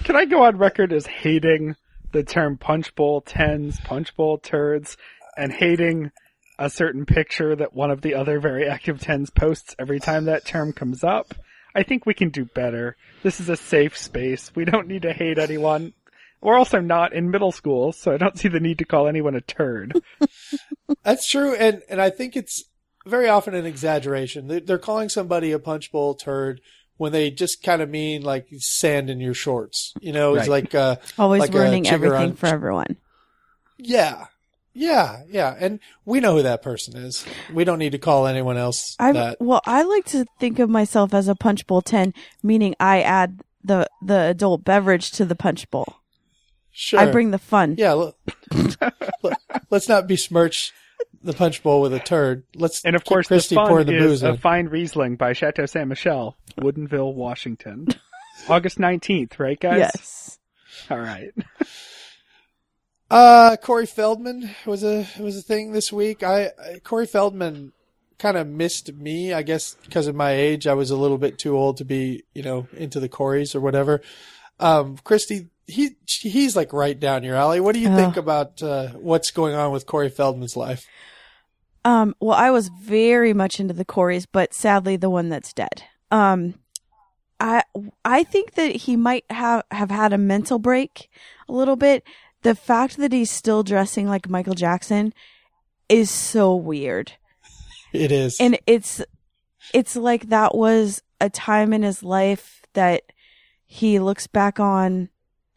Can I go on record as hating the term punch bowl tens, punch bowl turds, and hating a certain picture that one of the other very active tens posts every time that term comes up? I think we can do better. This is a safe space. We don't need to hate anyone. We're also not in middle school, so I don't see the need to call anyone a turd. <laughs> That's true, and and I think it's very often an exaggeration. They- They're calling somebody a punch bowl turd when they just kind of mean like sand in your shorts. You know, it's Right. like uh, Always like ruining chigger everything on- for everyone. yeah, yeah, yeah, and we know who that person is. We don't need to call anyone else I that. well, I like to think of myself as a punch bowl ten, meaning I add the the adult beverage to the punch bowl. Sure, I bring the fun. Yeah, look, <laughs> look, let's not besmirch the punch bowl with a turd. Let's And of course, Christy the fun pouring the is booze a in. fine Riesling by Chateau Ste. Michelle, Woodinville, Washington. <laughs> August 19th, right guys? Yes. All right. <laughs> Uh, Corey Feldman was a was a thing this week. I, I Corey Feldman kind of missed me, I guess, because of my age. I was a little bit too old to be, you know, into the Coreys or whatever. Um, Christy, he he's like right down your alley. What do you Ugh. think about uh, what's going on with Corey Feldman's life? Um, well, I was very much into the Coreys, but sadly, the one that's dead. Um, I I think that he might have have had a mental break a little bit. The fact that he's still dressing like Michael Jackson is so weird. It is. And it's it's like that was a time in his life that he looks back on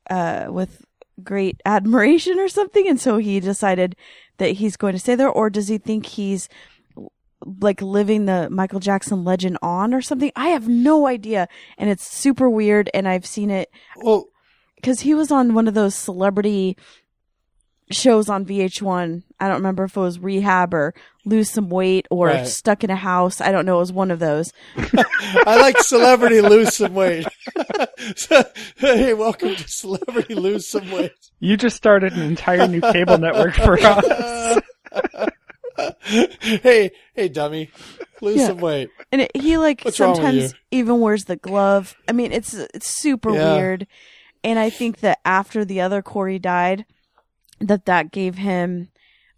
uh with great admiration or something and so he decided that he's going to stay there or does he think he's like living the Michael Jackson legend on or something. I have no idea. And it's super weird. And I've seen it well, because he was on one of those celebrity shows on VH1. I don't remember if it was Rehab or Lose Some Weight or Right. Stuck in a House. I don't know. It was one of those. <laughs> I like celebrity lose some weight. So, <laughs> hey, welcome to celebrity lose some weight. You just started an entire new cable network for us. <laughs> hey, hey, dummy, lose Yeah. some weight. And it, he like What's sometimes even wears the glove. I mean, it's it's super Yeah. weird. And I think that after the other Corey died, that that gave him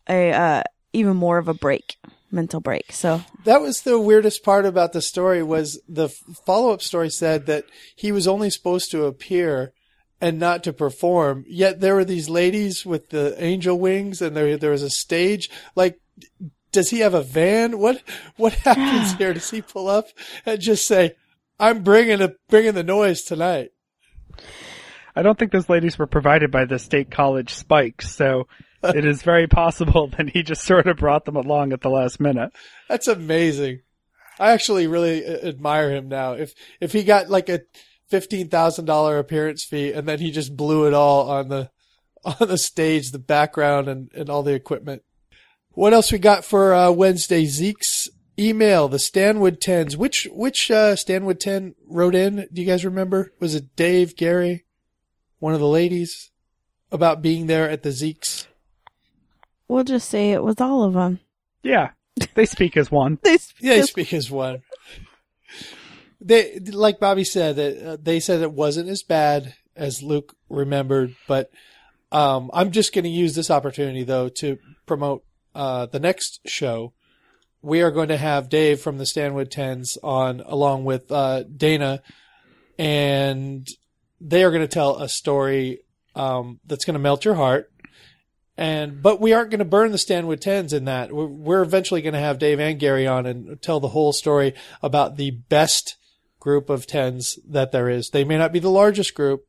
a uh, even more of a break, mental break. So That was the weirdest part about the story was the follow up story said that he was only supposed to appear and not to perform. Yet there were these ladies with the angel wings and there there was a stage. Like, does he have a van? What what happens <sighs> here? Does he pull up and just say, "I'm bringing a bringing the noise tonight"? I don't think those ladies were provided by the state college spikes, so it is very <laughs> possible that he just sort of brought them along at the last minute. That's amazing. I actually really admire him now. If if he got like a fifteen thousand dollar appearance fee and then he just blew it all on the <laughs> on the stage, the background, and and all the equipment. What else we got for uh, Wednesday? Zeke's email, the Stanwood tens. Which which uh, Stanwood ten wrote in? Do you guys remember? Was it Dave, Gary, one of the ladies, about being there at the Zeke's? we'll just say it was all of them. Yeah, they speak as one. <laughs> They Yeah, they just- speak as one. They, like Bobby said, that uh, they said it wasn't as bad as Luke remembered, but um, I'm just going to use this opportunity though to promote uh, the next show. We are going to have Dave from the Stanwood Tens on, along with uh, Dana, and they are going to tell a story um, that's going to melt your heart. And but we aren't going to burn the Stanwood Tens in that. We're, we're eventually going to have Dave and Gary on and tell the whole story about the best group of tens that there is. They may not be the largest group,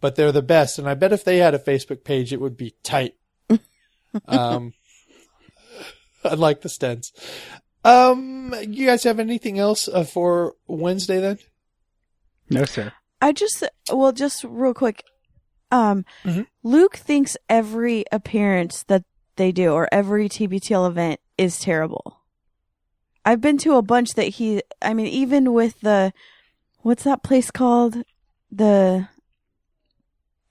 but they're the best. And I bet if they had a Facebook page, it would be tight. <laughs> um, unlike the Stens. Um, you guys have anything else uh, for Wednesday then? No, sir. I just well, just real quick. Um, Mhm. Luke thinks every appearance that they do or every TBTL event is terrible. I've been to a bunch that he. I mean, even with the what's that place called? The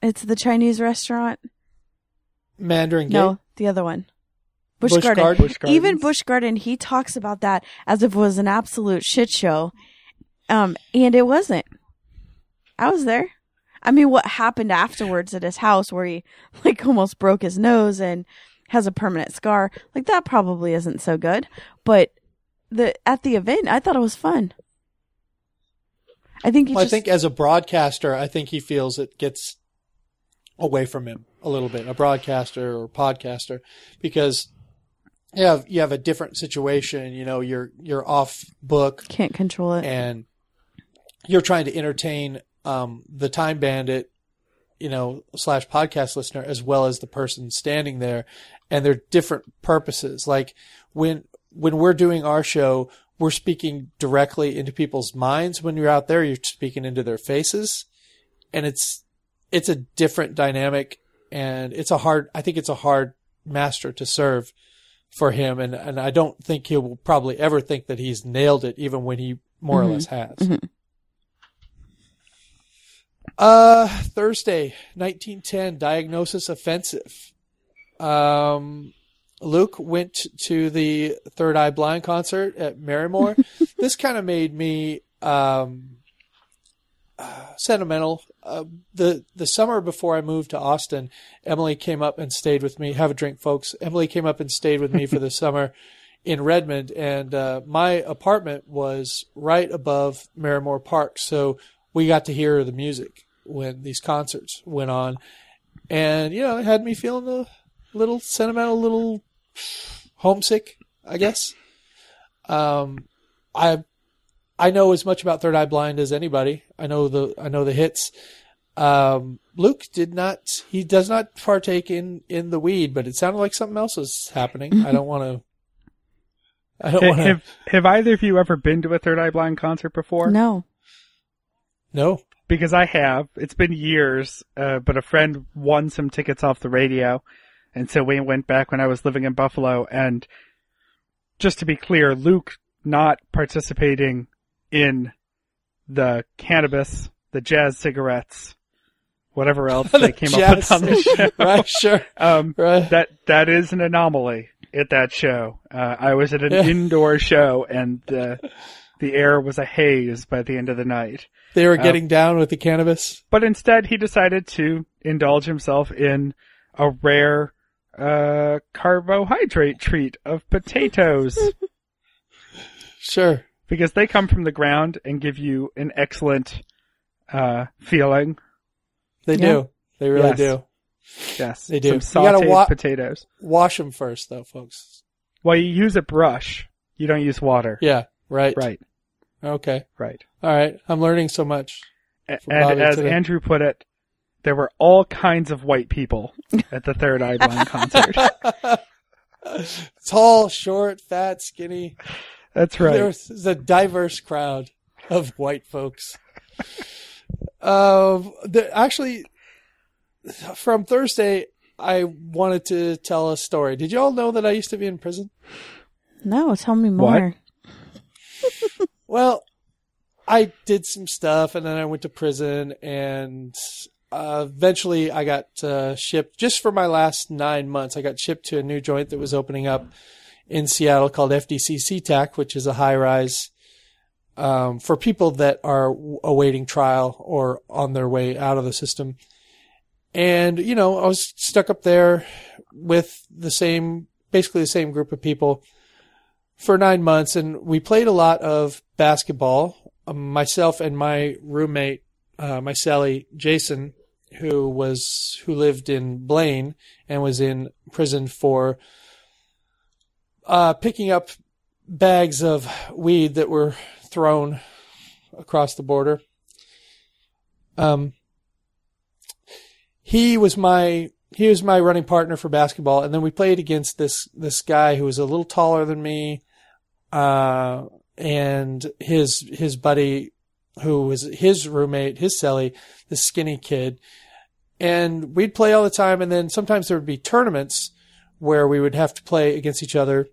it's the Chinese restaurant. Mandarin Gate? No, the other one. Bush, Bush Garden. Garden? Bush Even Bush Garden, he talks about that as if it was an absolute shit show. Um, and it wasn't. I was there. I mean, what happened afterwards at his house where he <laughs> like almost broke his nose and has a permanent scar, like that probably isn't so good. But the at the event, I thought it was fun. I think he Well, I think as a broadcaster, I think he feels it gets away from him a little bit, a broadcaster or podcaster, because you have you have a different situation. You know, you're you're off book can't control it. and you're trying to entertain um, the time bandit, you know, slash podcast listener as well as the person standing there, and they're different purposes. Like when when we're doing our show, we're speaking directly into people's minds. When you're out there, you're speaking into their faces, and it's it's a different dynamic, and it's a hard. I think it's a hard master to serve for him, and and I don't think he will probably ever think that he's nailed it, even when he more or less has. Uh, Thursday, 1910, diagnosis offensive. Um, Luke went to the Third Eye Blind concert at Marymoor. <laughs> this kind of made me, um, uh, sentimental. Uh, the, the summer before I moved to Austin, Emily came up and stayed with me. Have a drink, folks. Emily came up and stayed with me for the <laughs> summer in Redmond, and uh, my apartment was right above Marymoor Park. So we got to hear the music when these concerts went on, and you know, it had me feeling a little sentimental, a little homesick, I guess. Um, I I know as much about Third Eye Blind as anybody. I know the I know the hits. Um, Luke did not. He does not partake in in the weed, but it sounded like something else was happening. I don't want to. I don't want to. have have either of you ever been to a Third Eye Blind concert before? No. No. Because I have. It's been years, uh, but a friend won some tickets off the radio, and so we went back when I was living in Buffalo. And just to be clear, Luke not participating in the cannabis, the jazz cigarettes, whatever <laughs> else they came up with on the show. right? Sure. <laughs> Um, Right. that that is an anomaly at that show. Uh, I was at an Yeah. indoor show, and the the air was a haze by the end of the night. They Uh, were getting down with the cannabis. But instead, he decided to indulge himself in a rare uh, carbohydrate treat of potatoes <laughs> Sure. because they come from the ground and give you an excellent uh, feeling. They Yeah. do. They really Yes. do. Yes, They do. Some You gotta wa- potatoes. Wash them first, though, folks. Well, you use a brush. You don't use water. Yeah. Right. Right. Okay. Right. All right. I'm learning so much. And Bobby as today. Andrew put it, there were all kinds of white people at the Third Eye Blind <laughs> concert. <laughs> Tall, short, fat, skinny. That's right. There's a diverse crowd of white folks. Uh, the, actually, from Thursday, I wanted to tell a story. Did you all know that I used to be in prison? No, tell me What? Well, I did some stuff and then I went to prison and uh, eventually I got uh, shipped just for my last nine months. I got shipped to a new joint that was opening up in Seattle called FDC SeaTac, which is a high rise um, for people that are awaiting trial or on their way out of the system. And, you know, I was stuck up there with the same, basically the same group of people for nine months, and we played a lot of basketball. Um, myself and my roommate, uh, my Sally Jason, who was who lived in Blaine and was in prison for uh, picking up bags of weed that were thrown across the border. Um, he was my he was my running partner for basketball, and then we played against this this guy who was a little taller than me, uh, and his his buddy, who was his roommate, his celly, the skinny kid, and we'd play all the time. And then sometimes there would be tournaments where we would have to play against each other,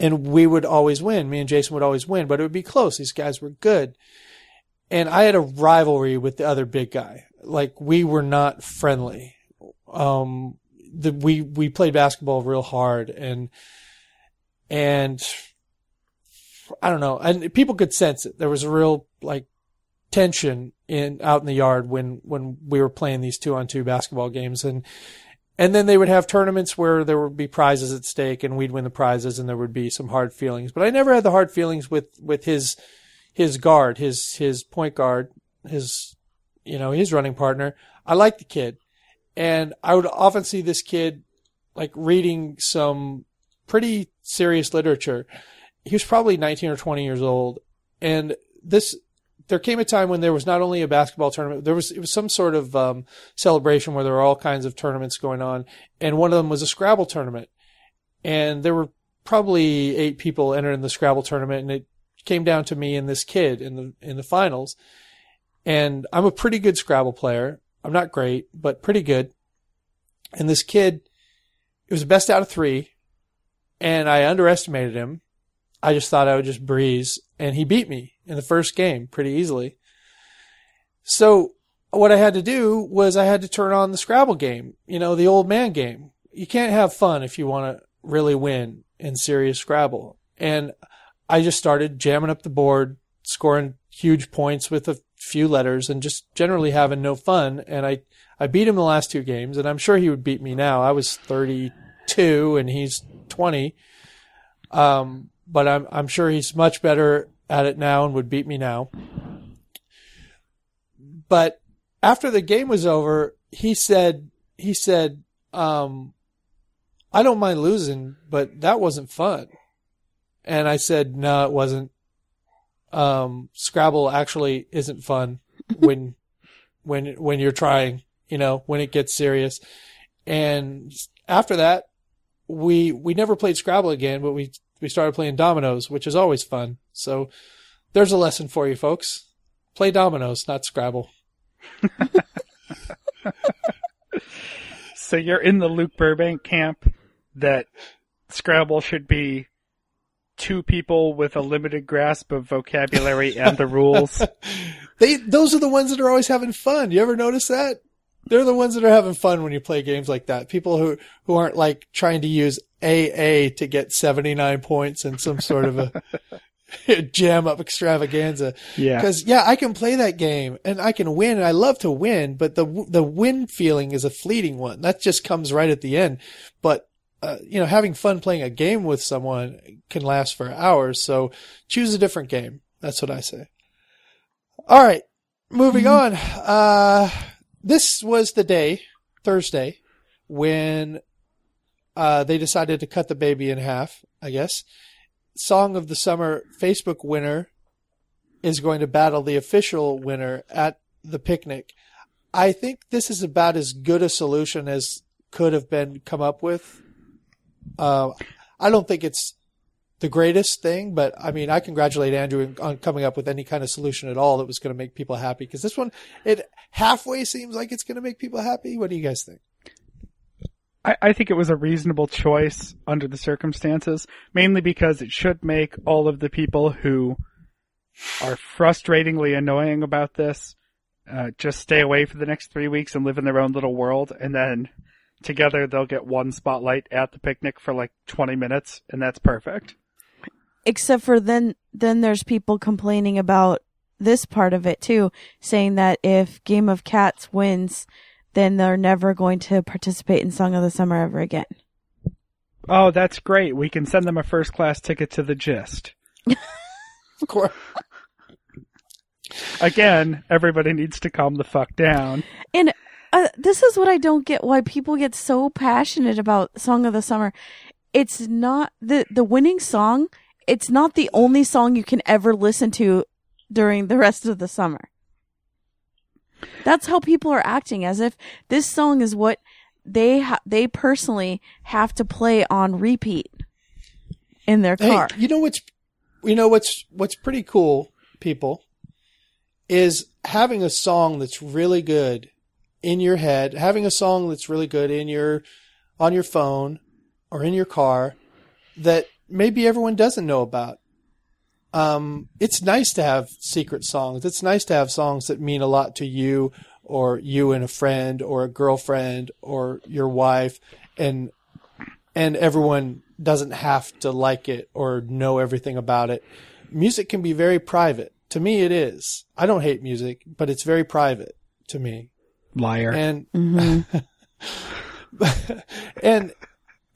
and we would always win. Me and Jason would always win, but it would be close. These guys were good, and I had a rivalry with the other big guy. Like we were not friendly. Um, the, we we played basketball real hard, and and I don't know, and people could sense it. There was a real like tension in out in the yard when when we were playing these two on two basketball games, and and then they would have tournaments where there would be prizes at stake, and we'd win the prizes, and there would be some hard feelings. But I never had the hard feelings with with his his guard, his his point guard, his you know his running partner. I liked the kid, and I would often see this kid like reading some pretty serious literature. He was probably 19 or 20 years old, and this there came a time when there was not only a basketball tournament, there was it was some sort of um, celebration where there were all kinds of tournaments going on, and one of them was a Scrabble tournament, and there were probably eight people entering the Scrabble tournament, and it came down to me and this kid in the in the finals, and I'm a pretty good Scrabble player. I'm not great, but pretty good, and this kid, it was best out of three, and I underestimated him. I just thought I would just breeze, and he beat me in the first game pretty easily. So what I had to do was I had to turn on the Scrabble game, you know, the old man game. You can't have fun if you want to really win in serious Scrabble. And I just started jamming up the board, scoring huge points with a few letters and just generally having no fun. And I, I beat him the last two games and I'm sure he would beat me now. I was 32 and he's 20. Um, but I'm, I'm sure he's much better at it now and would beat me now. But after the game was over, he said, he said, um, I don't mind losing, but that wasn't fun. And I said, no, it wasn't. Um, Scrabble actually isn't fun <laughs> when, when, when you're trying, you know, when it gets serious. And after that, we, we never played Scrabble again, but we, we started playing dominoes, which is always fun. So there's a lesson for you folks. Play dominoes, not Scrabble. So you're in the Luke Burbank camp that Scrabble should be two people with a limited grasp of vocabulary and the rules. <laughs> They those are the ones that are always having fun. You ever notice that? They're the ones that are having fun when you play games like that. People who who aren't like trying to use AA to get 79 points in some sort of a <laughs> jam up extravaganza. Yeah. Cuz yeah, I can play that game and I can win and I love to win, but the the win feeling is a fleeting one. That just comes right at the end. But uh, you know, having fun playing a game with someone can last for hours. So choose a different game. That's what I say. All right. Moving on. Uh, this was the day, Thursday, when, uh, they decided to cut the baby in half, I guess. Song of the Summer Facebook winner is going to battle the official winner at the picnic. I think this is about as good a solution as could have been come up with. Uh, I don't think it's the greatest thing, but I mean, I congratulate Andrew on coming up with any kind of solution at all that was going to make people happy. Because this one, it halfway seems like it's going to make people happy. What do you guys think? I, I think it was a reasonable choice under the circumstances, mainly because it should make all of the people who are frustratingly annoying about this uh, just stay away for the next three weeks and live in their own little world, and then together they'll get one spotlight at the picnic for like 20 minutes, and that's perfect. Except for then, then there's people complaining about this part of it too, saying that if Game of Cats wins, then they're never going to participate in Song of the Summer ever again. Oh, that's great. We can send them a first class ticket to the gist. <laughs> Of course. Again, everybody needs to calm the fuck down. And uh, this is what I don't get why people get so passionate about Song of the Summer. It's not the the winning song. It's not the only song you can ever listen to during the rest of the summer. That's how people are acting as if this song is what they ha- they personally have to play on repeat in their Hey, car. you know what's, you know what's, what's pretty cool, people, is having a song that's really good in your head, having a song that's really good in your, on your phone or in your car that maybe everyone doesn't know about. Um, it's nice to have secret songs. It's nice to have songs that mean a lot to you or you and a friend or a girlfriend or your wife and and everyone doesn't have to like it or know everything about it. Music can be very private. To me it is. I don't hate music, but it's very private to me. Liar. And <laughs> and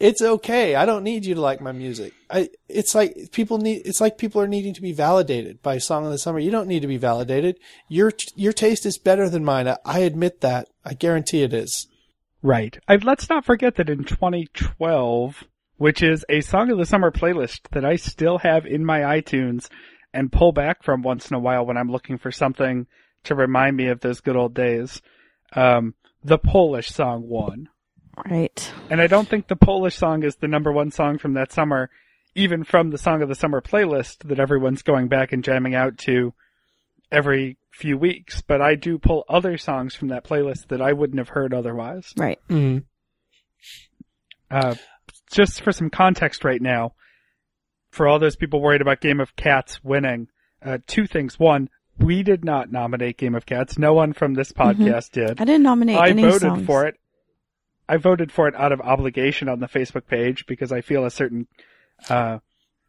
it's okay. I don't need you to like my music. I it's like people need it's like people are needing to be validated by Song of the Summer. You don't need to be validated. Your your taste is better than mine. I, I admit that. I guarantee it is. Right. Let's not forget that in 2012, which is a Song of the Summer playlist that I still have in my iTunes and pull back from once in a while when I'm looking for something to remind me of those good old days, um, the Polish song won. Right. And I don't think the Polish song is the number one song from that summer, even from the Song of the Summer playlist that everyone's going back and jamming out to every few weeks. But I do pull other songs from that playlist that I wouldn't have heard otherwise. Right. Mm. Uh, just for some context right now, for all those people worried about Game of Cats winning, uh, two things. One, we did not nominate Game of Cats. No one from this podcast did. I didn't nominate I any voted songs. for it. I voted for it out of obligation on the Facebook page because I feel a certain uh,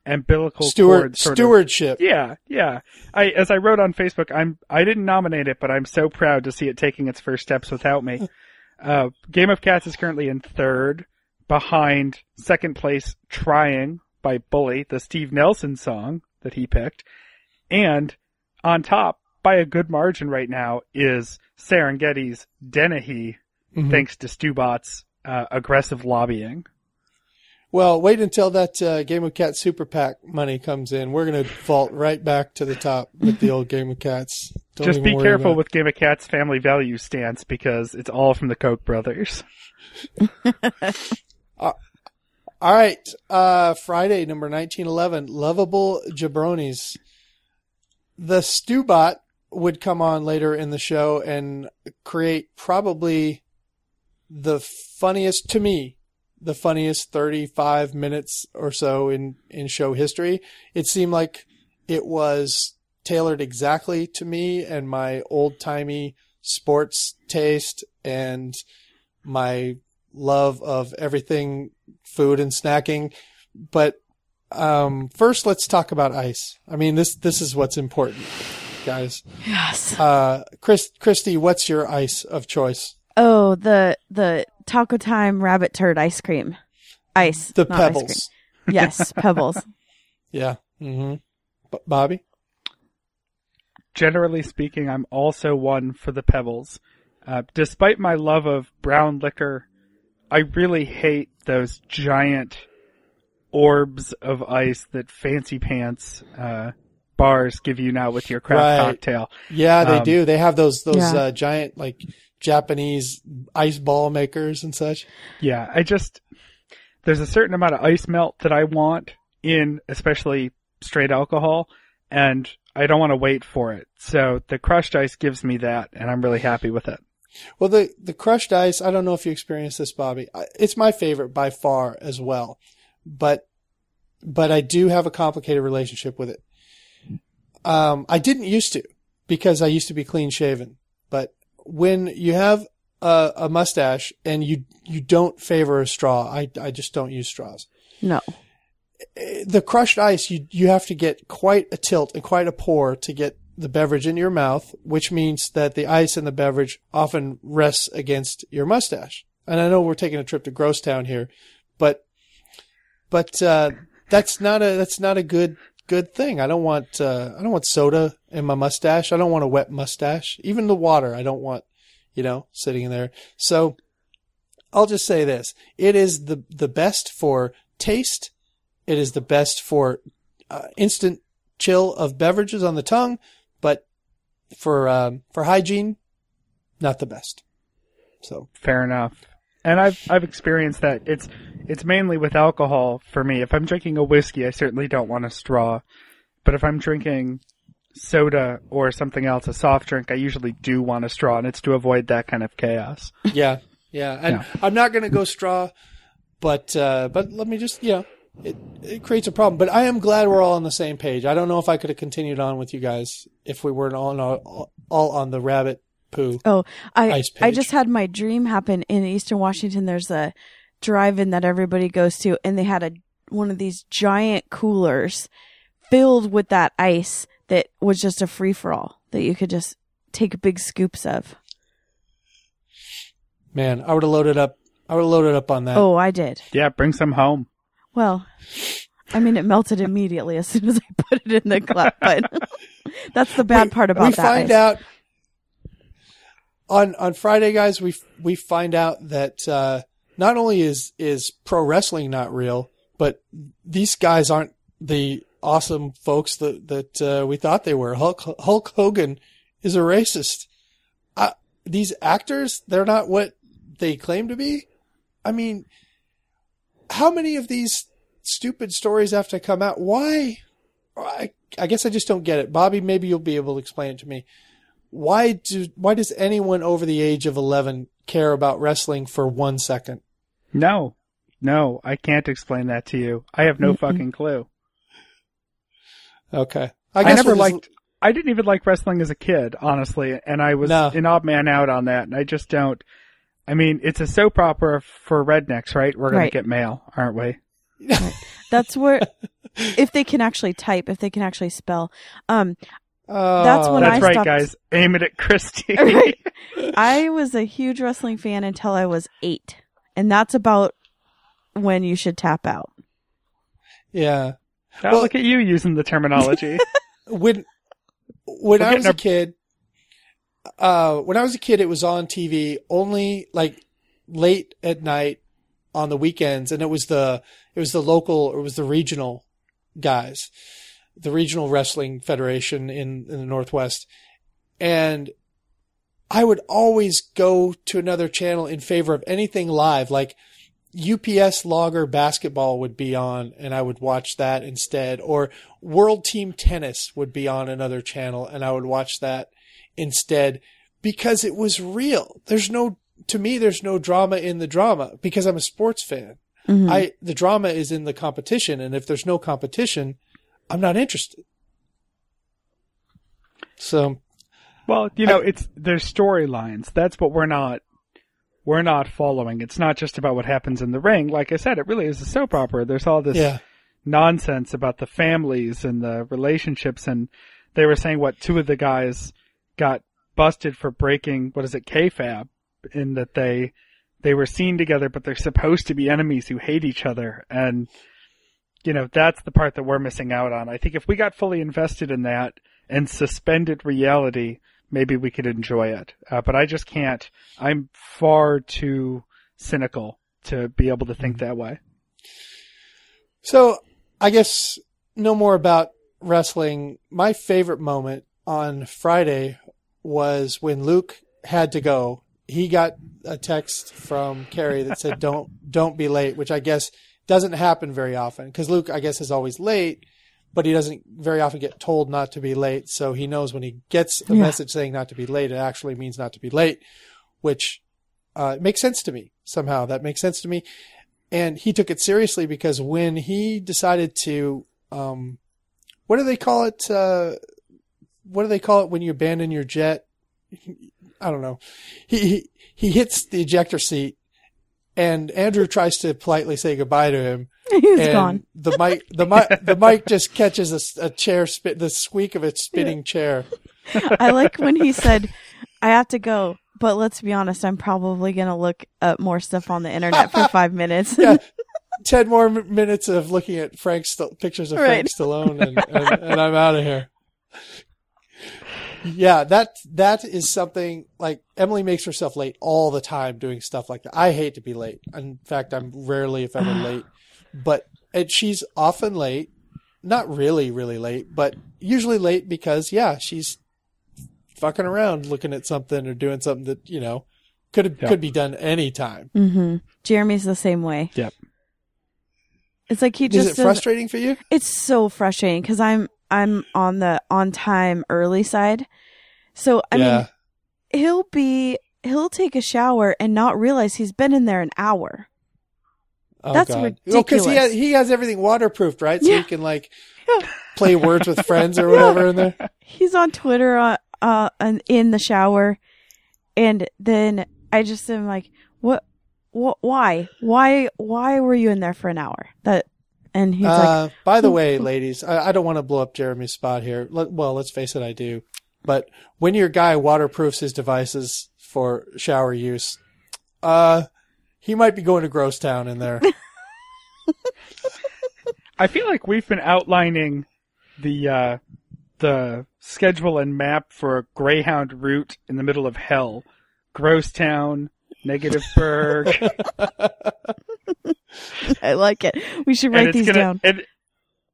umbilical Steward sort of- stewardship. yeah, yeah. I as I wrote on Facebook, I'm I didn't nominate it, but I'm so proud to see it taking its first steps without me. Uh, Game of Cats is currently in third, behind second place "Trying" by Bully, the Steve Nelson song that he picked, and on top by a good margin right now is Serengeti's Dennehy, Mhm. thanks to Stubot's uh, aggressive lobbying. Well, wait until that uh, Game of Cats Super PAC money comes in. We're going to vault right back to the top with the old Game of Cats. Don't Just be careful with Game of Cats family value stance because it's all from the Koch brothers. <laughs> <laughs> All right, uh, Friday, number 1911, Lovable Jabronis. The Stubot would come on later in the show and create probably the funniest, to me, the funniest 35 minutes or so in, in show history. It seemed like it was tailored exactly to me and my old timey sports taste and my love of everything food and snacking. But um, first, let's talk about ice. I mean, this this is what's important, guys. Yes. Uh, Chris, Christy, what's your ice of choice? Oh, the the Taco Time rabbit turd ice cream. Ice. The not ice pebbles. cream. Yes, <laughs> pebbles. Yeah. Mm-hmm. B- Bobby. Generally speaking, I'm also one for the pebbles. Uh, despite my love of brown liquor, I really hate those giant orbs of ice that Fancy Pants uh, bars give you now with your craft Right. cocktail. Yeah, they Um, do. They have those those Yeah. uh, giant like Japanese ice ball makers and such. Yeah, I just there's a certain amount of ice melt that I want in especially straight alcohol and I don't want to wait for it. So the crushed ice gives me that and I'm really happy with it. Well, the the crushed ice. I don't know if you experienced this, Bobby. It's my favorite by far as well, but but I do have a complicated relationship with it. Um, I didn't used to because I used to be clean shaven, but when you have a, a mustache and you you don't favor a straw, I I just don't use straws. No. the crushed ice, you you have to get quite a tilt and quite a pour to get the beverage in your mouth, which means that the ice in the beverage often rests against your mustache. And I know we're taking a trip to Grosstown here, but but uh, that's not a that's not a good good thing. I don't want uh, I don't want soda in my mustache. I don't want a wet mustache. Even the water, I don't want you know sitting in there. So I'll just say this: it is the the best for taste. It is the best for uh, instant chill of beverages on the tongue, but for um, for hygiene, not the best. So Fair enough. And I've I've experienced that. It's it's mainly with alcohol for me. If I'm drinking a whiskey, I certainly don't want a straw. But if I'm drinking soda or something else, a soft drink, I usually do want a straw, and it's to avoid that kind of chaos. yeah, yeah, and Yeah. I'm not going to go straw, but uh, but let me just you know. It, it creates a problem, but I am glad we're all on the same page. I don't know if I could have continued on with you guys if we weren't all all, all on the rabbit poo. Oh, I Ice I just had my dream happen in Eastern Washington. There's a drive-in that everybody goes to, and they had a one of these giant coolers filled with that ice that was just a free for all that you could just take big scoops of. Man, I would have loaded up. I would have loaded up on that. Oh, I did. Yeah, bring some home. Well, I mean, it melted immediately as soon as I <laughs> put it in the cup, but <laughs> that's the bad We- part about we that. find ice. out on on Friday, guys. We we find out that uh, not only is is pro wrestling not real, but these guys aren't the awesome folks that that uh, we thought they were. Hulk Hulk Hogan is a racist. Uh, these actors, they're not what they claim to be. I mean, how many of these stupid stories have to come out? Why? I, I guess I just don't get it. Bobby, maybe you'll be able to explain it to me. Why do why does anyone over the age of 11 care about wrestling for 1 second? No, no, I can't explain that to you. I have no fucking clue. Okay. I, guess never we'll just- liked. I didn't even like wrestling as a kid, honestly, and I was No. an odd man out on that. And I just don't. I mean, it's a soap opera for rednecks, right? We're gonna Right. get mail, aren't we? That's where, if they can actually type, if they can actually spell. Um, Oh, That's when I stopped. That's I right, stopped- guys. Aim it at Christy. <laughs> Right. <laughs> I was a huge wrestling fan until I was eight, and that's about when you should tap out. Yeah. Now Well- look at you using the terminology. <laughs> When when We're I was getting a kid, uh, when I was a kid, it was on TV only like late at night on the weekends, and it was the it was the local or it was the regional guys, the regional wrestling federation in in the Northwest, and I would always go to another channel in favor of anything live, like. UPS Logger basketball would be on and I would watch that instead or World Team Tennis would be on another channel and I would watch that instead because it was real. There's no to me there's no drama in the drama because I'm a sports fan. Mhm. I the drama is in the competition and if there's no competition, I'm not interested. So, Well, you know, it's there's storylines. That's what we're not we're not following. It's not just about what happens in the ring. Like I said, it really is a soap opera. There's all this yeah. nonsense about the families and the relationships and they were saying what two of the guys got busted for breaking what is it kayfabe in that they they were seen together but they're supposed to be enemies who hate each other and you know that's the part that we're missing out on. I think if we got fully invested in that and suspended reality maybe we could enjoy it. Uh, but i just can't. I'm far too cynical to be able to think that way. So I guess no more about wrestling. My favorite moment on Friday was when Luke had to go. He got a text from Carrie that said, <laughs> "Don't don't be late," which I guess doesn't happen very often because Luke, I guess, is always late, but he doesn't very often get told not to be late. So he knows when he gets a Yeah. message saying not to be late, it actually means not to be late, which uh, makes sense to me somehow. That makes sense to me and he took it seriously because when he decided to um what do they call it uh what do they call it when you abandon your jet i don't know he he, he hits the ejector seat and andrew tries to politely say goodbye to him <laughs> He's and gone. the mic the mic the mic just catches a chair spit the squeak of a spinning chair <laughs> I like when he said, I have to go, but let's be honest, I'm probably going to look up more stuff on the internet for <laughs> five minutes. yeah 10 more minutes of looking at Frank's pictures of Frank Right. Stallone and, and, and I'm out of here. Yeah, that that is something like Emily makes herself late all the time doing stuff like that. I hate to be late. In fact, I'm rarely if ever <sighs> late. But and she's often late, not really really late, but usually late because yeah, she's fucking around looking at something or doing something that, you know, could Yeah. could be done anytime. hmm Jeremy's the same way. Yep. It's like he just Is just it frustrating for you? It's so frustrating because I'm I'm on the on time early side. So I yeah. mean, he'll be he'll take a shower and not realize he's been in there an hour. Oh, That's God. Well, because he has, he has everything waterproofed, right? So Yeah. he can like <laughs> play words with friends or whatever in there. <laughs> He's on Twitter uh, uh and in the shower, and then I just am like, what, what, why, why, why were you in there for an hour? That, and he's like, Uh, by the way, ladies, I, I don't want to blow up Jeremy's spot here. Let, well, let's face it, I do. But when your guy waterproofs his devices for shower use, uh, he might be going to Gross Town in there. <laughs> I feel like we've been outlining the uh, the schedule and map for a Greyhound route in the middle of hell. Gross Town, Negative Negativeburg, <laughs> <laughs> I like it. We should write these gonna down. and,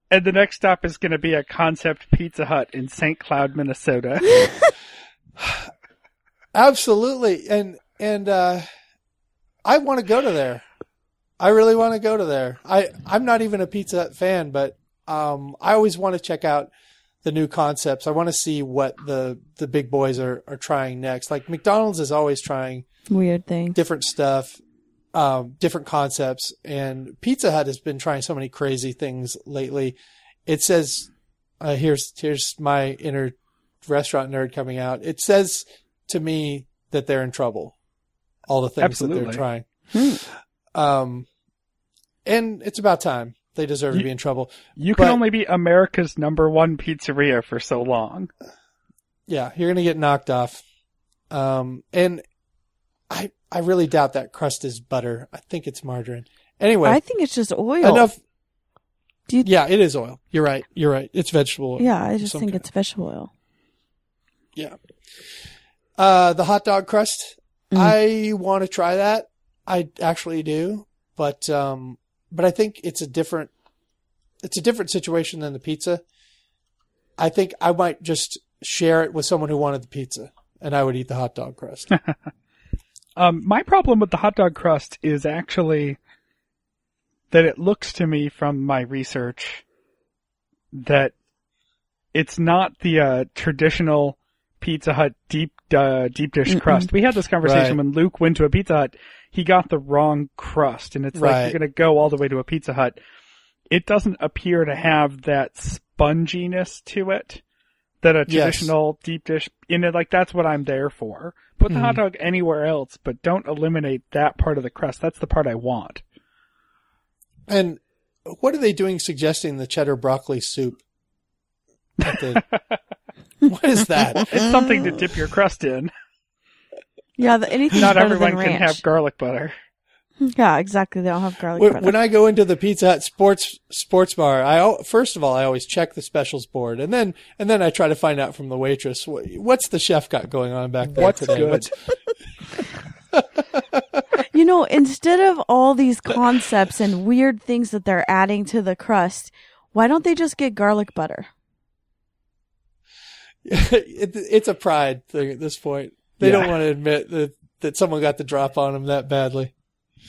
and the next stop is going to be a concept Pizza Hut in St. Cloud, Minnesota. <laughs> Absolutely. And, and, uh, I want to go to there. I really want to go to there. I, I'm not even a Pizza Hut fan, but, um, I always want to check out the new concepts. I want to see what the, the big boys are, are trying next. Like McDonald's is always trying Weird things, different stuff, um, different concepts, and Pizza Hut has been trying so many crazy things lately. It says, uh, here's, here's my inner restaurant nerd coming out. It says to me that they're in trouble. All the things that they're trying. Hmm. Um, and it's about time. They deserve to be in trouble. You can only be America's number one pizzeria for so long. Yeah, you're gonna get knocked off. Um, and I I really doubt that crust is butter. I think it's margarine. Anyway, I think it's just oil. enough. Do you- Yeah, it is oil. You're right. You're right. It's vegetable. oil. Yeah, I just think kind. it's vegetable oil. Yeah. Uh, the hot dog crust. I want to try that. I actually do, but um, but I think it's a different, it's a different situation than the pizza. I think I might just share it with someone who wanted the pizza, and I would eat the hot dog crust. <laughs> Um, my problem with the hot dog crust is actually that it looks to me from my research that it's not the uh, traditional Pizza Hut deep uh, deep dish crust. We had this conversation Right. when Luke went to a Pizza Hut. He got the wrong crust, and it's like you're going to go all the way to a Pizza Hut. It doesn't appear to have that sponginess to it that a Yes. traditional deep dish You know, Like that's what I'm there for. Put the hot Mm-hmm. dog anywhere else, but don't eliminate that part of the crust. That's the part I want. and what are they doing suggesting the cheddar broccoli soup? The- <laughs> what is that? It's something to dip your crust in. Yeah, the, anything's Not everyone than can ranch. have garlic butter. Yeah, exactly. They don't have garlic When, when I go into the Pizza Hut sports sports bar, I first of all I always check the specials board, and then and then I try to find out from the waitress what, what's the chef got going on back there What's today. good? <laughs> You know, instead of all these concepts and weird things that they're adding to the crust, why don't they just get garlic butter? <laughs> it, it's a pride thing at this point. They Yeah. don't want to admit that that someone got the drop on them that badly.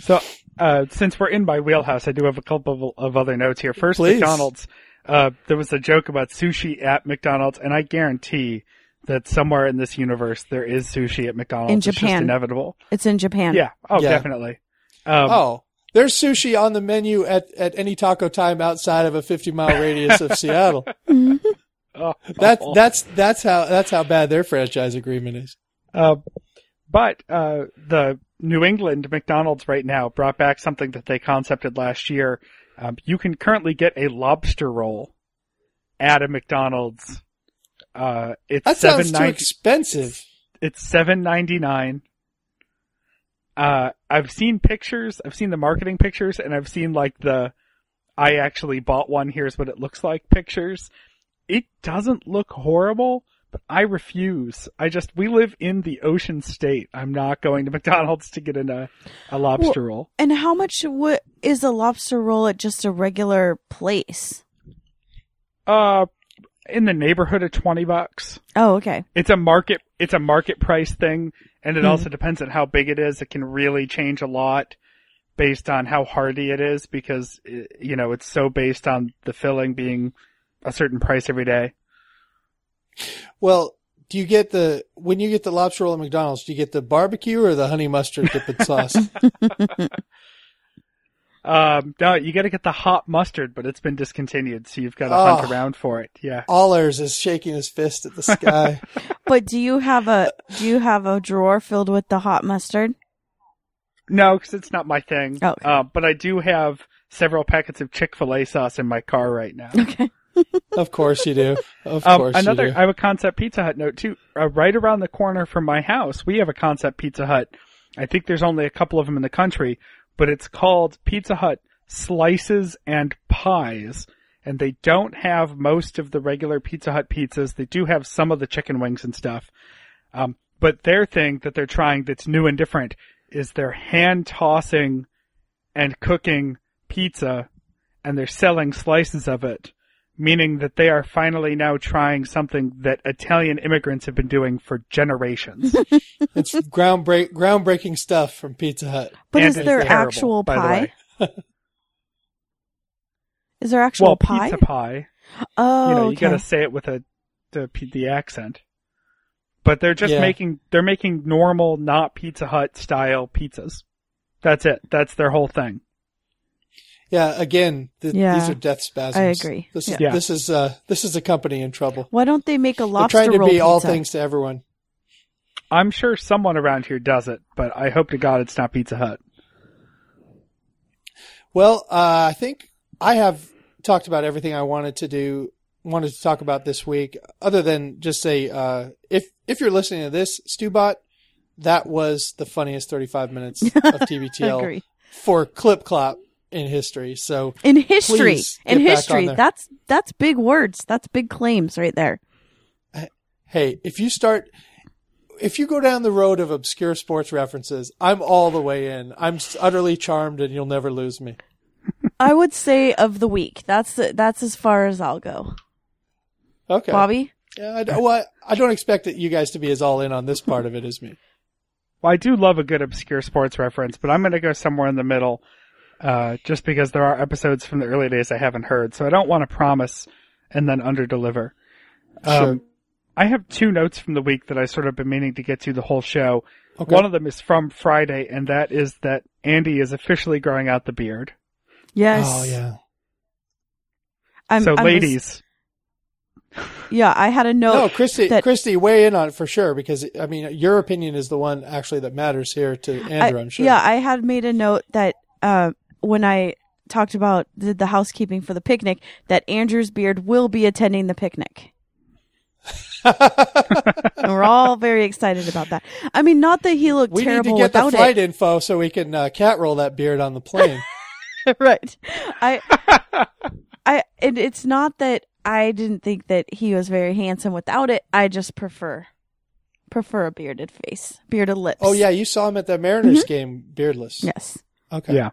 So, uh, since we're in my wheelhouse, I do have a couple of, of other notes here. First, Please. McDonald's. Uh, there was a joke about sushi at McDonald's, and I guarantee that somewhere in this universe there is sushi at McDonald's. In It's just Japan. inevitable. It's in Japan. Yeah. Oh, Yeah. definitely. Um, oh, there's sushi on the menu at at any taco time outside of a 50 mile radius of <laughs> Seattle. oh, <laughs> That's that's that's how that's how bad their franchise agreement is. Uh, but uh, the New England McDonald's right now brought back something that they concepted last year. Um, you can currently get a lobster roll at a McDonald's. Uh, it's That sounds too expensive. It's seven ninety nine. Uh, I've seen pictures. I've seen the marketing pictures, and I've seen like the I actually bought one. Here's what it looks like. Pictures. It doesn't look horrible, but I refuse. I just we live in the ocean state. I'm not going to <laughs> McDonald's to get in a a lobster roll. And how much is a lobster roll at just a regular place? Uh, in the neighborhood of twenty bucks. Oh, okay. It's a market. It's a market price thing, and it also depends on how big it is. It can really change a lot based on how hearty it is, because you know it's so based on the filling being a certain price every day. Well, do you get the when you get the lobster roll at McDonald's? Do you get the barbecue or the honey mustard dipping <laughs> sauce? Um, no, you got to get the hot mustard, but it's been discontinued, so you've got to hunt Oh. around for it. Yeah. Allers is shaking his fist at the sky. <laughs> But do you have a do you have a drawer filled with the hot mustard? No, because it's not my thing. Oh, Okay. Uh, but I do have several packets of Chick Fil A sauce in my car right now. Okay. Of course you do. Of Um, course another, you do. I have a concept Pizza Hut note too. Uh, right around the corner from my house, we have a concept Pizza Hut. I think there's only a couple of them in the country, but it's called Pizza Hut Slices and Pies. And they don't have most of the regular Pizza Hut pizzas. They do have some of the chicken wings and stuff. Um, but their thing that they're trying that's new and different is they're hand tossing and cooking pizza and they're selling slices of it, meaning that they are finally now trying something that Italian immigrants have been doing for generations. <laughs> It's groundbreak groundbreaking stuff from Pizza Hut. But And is there terrible, actual by the pie? Is there actual Well, pie? pizza pie. oh, you know, you okay. gotta say it with a the the accent. But they're just Yeah. making they're making normal, not Pizza Hut style pizzas. That's it. That's their whole thing. Yeah, again, th- Yeah. these are death spasms. I agree. This is Yeah. this is uh this is a company in trouble. Why don't they make a They're lobster trying to roll be all things to everyone. I'm sure someone around here does it, but I hope to God it's not Pizza Hut. Well, uh, I think I have talked about everything I wanted to do, wanted to talk about this week, other than just say, uh, if, if you're listening to this, Stubot, that was the funniest 35 minutes of <laughs> TBTL Agree. for Clip Clop in history. So In history, in get back on history, that's that's big words. That's big claims right there. hey, if you start, if you go down the road of obscure sports references, I'm all the way in. I'm utterly charmed, and you'll never lose me. <laughs> I would say of the week. That's that's as far as I'll go. Okay, Bobby? Yeah, I, don't- well, I don't expect that you guys to be as all in on this part of it as me. Well, I do love a good obscure sports reference, but I'm going to go somewhere in the middle, uh, just because there are episodes from the early days I haven't heard. So I don't want to promise and then underdeliver. Sure. Um, I have two notes from the week that I sort of been meaning to get to the whole show. Okay. One of them is from Friday, and that is that Andy is officially growing out the beard. Yes. Oh yeah. I'm, so, I'm ladies, yeah, I had a note. No, Christy, that- Christy, weigh in on it for sure because I mean, your opinion is the one actually that matters here to Andrew. I- I'm sure. Yeah, I had made a note that uh, when I talked about the, the housekeeping for the picnic, that Andrew's beard will be attending the picnic. <laughs> we're all very excited about that. I mean, not that he looked we need terrible to get the without flight it. info so we can uh, cat roll that beard on the plane. <laughs> right. I, I, and it's not that I didn't think that he was very handsome without it. I just prefer, prefer a bearded face, bearded lips. oh yeah, you saw him at the Mariners game, beardless. Yes. Okay. yeah.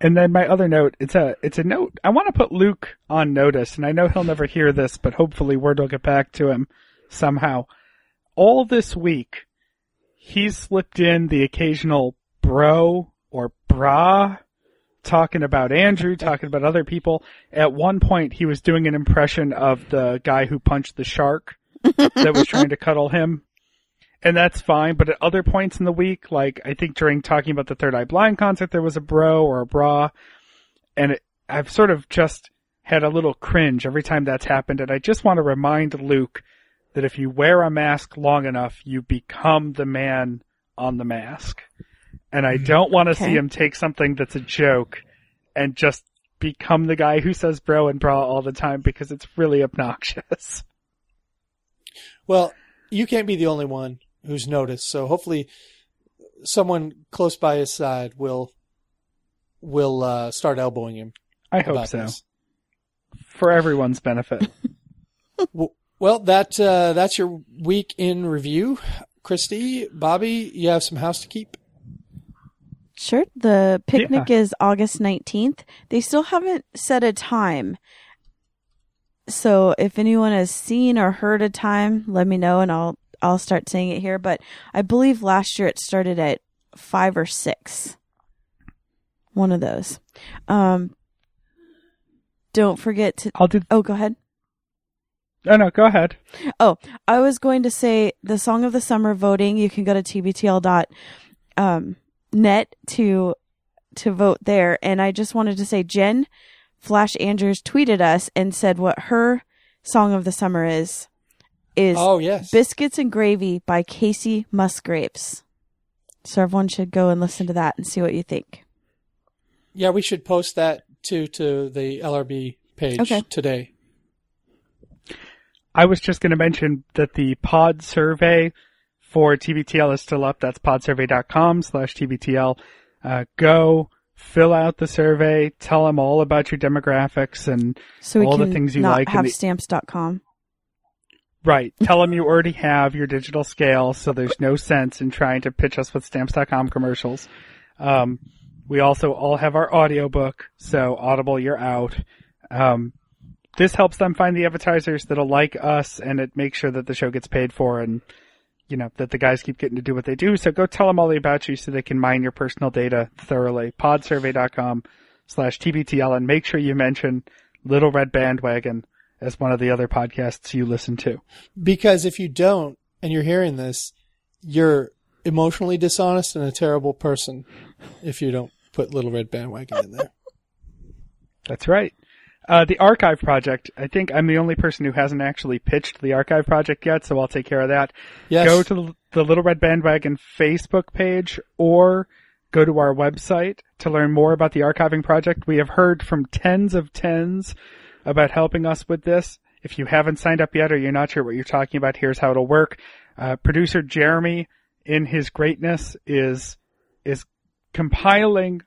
And then my other note, it's a it's a note. I want to put Luke on notice, and I know he'll never hear this, but hopefully word will get back to him somehow. All this week, he's slipped in the occasional bro or bra, talking about Andrew, talking about other people. At one point, he was doing an impression of the guy who punched the shark <laughs> that was trying to cuddle him. And that's fine, but at other points in the week, like I think during talking about the Third Eye Blind concert, there was a bro or a bra, and it, I've sort of just had a little cringe every time that's happened, and I just want to remind Luke that if you wear a mask long enough, you become the man on the mask. And I mm-hmm. don't want to Okay. see him take something that's a joke and just become the guy who says bro and bra all the time because it's really obnoxious. <laughs> Well, you can't be the only one who's noticed. So hopefully, someone close by his side will will uh, start elbowing him. I hope so. this. For everyone's benefit. <laughs> <laughs> W- Well, that uh, that's your week in review, Christy, Bobby. You have some house to keep. Sure. The picnic is August 19th. They still haven't set a time. So if anyone has seen or heard a time, let me know and I'll I'll start saying it here, but I believe last year it started at 5 or 6. One of those. Um don't forget to I'll do. Oh, go ahead. Oh no, go ahead. Oh, I was going to say the song of the summer voting. You can go to tbtl dot um, net to to vote there. And I just wanted to say, Jen Flash Andrews tweeted us and said what her song of the summer is is Oh yes, "Biscuits and Gravy" by Kacey Musgraves. So everyone should go and listen to that and see what you think. yeah. We should post that to to the LRB page Okay. today. I was just going to mention that the pod survey for TBTL is still up. That's podsurvey.com slash TBTL. Uh, go fill out the survey, tell them all about your demographics and So we All the things you not like and have the- stamps.com. right. Tell them you already have your digital scale. So there's no sense in trying to pitch us with stamps.com commercials. Um, we also all have our audiobook. So Audible, you're out. Um, this helps them find the advertisers that'll like us and it makes sure that the show gets paid for and you know that the guys keep getting to do what they do so go tell them all about you so they can mine your personal data thoroughly podsurvey.com slash tbtl and make sure you mention little red bandwagon as one of the other podcasts you listen to Because if you don't, and you're hearing this, you're emotionally dishonest and a terrible person. If you don't put Little Red Bandwagon in there. that's right uh, the archive project i think i'm the only person who hasn't actually pitched the archive project yet so i'll take care of that Yes. go to the- the Little Red Bandwagon Facebook page or go to our website to learn more about the archiving project. We have heard from tens of tens about helping us with this. If you haven't signed up yet or you're not sure what you're talking about, here's how it'll work. Uh, producer Jeremy, in his greatness, is is compiling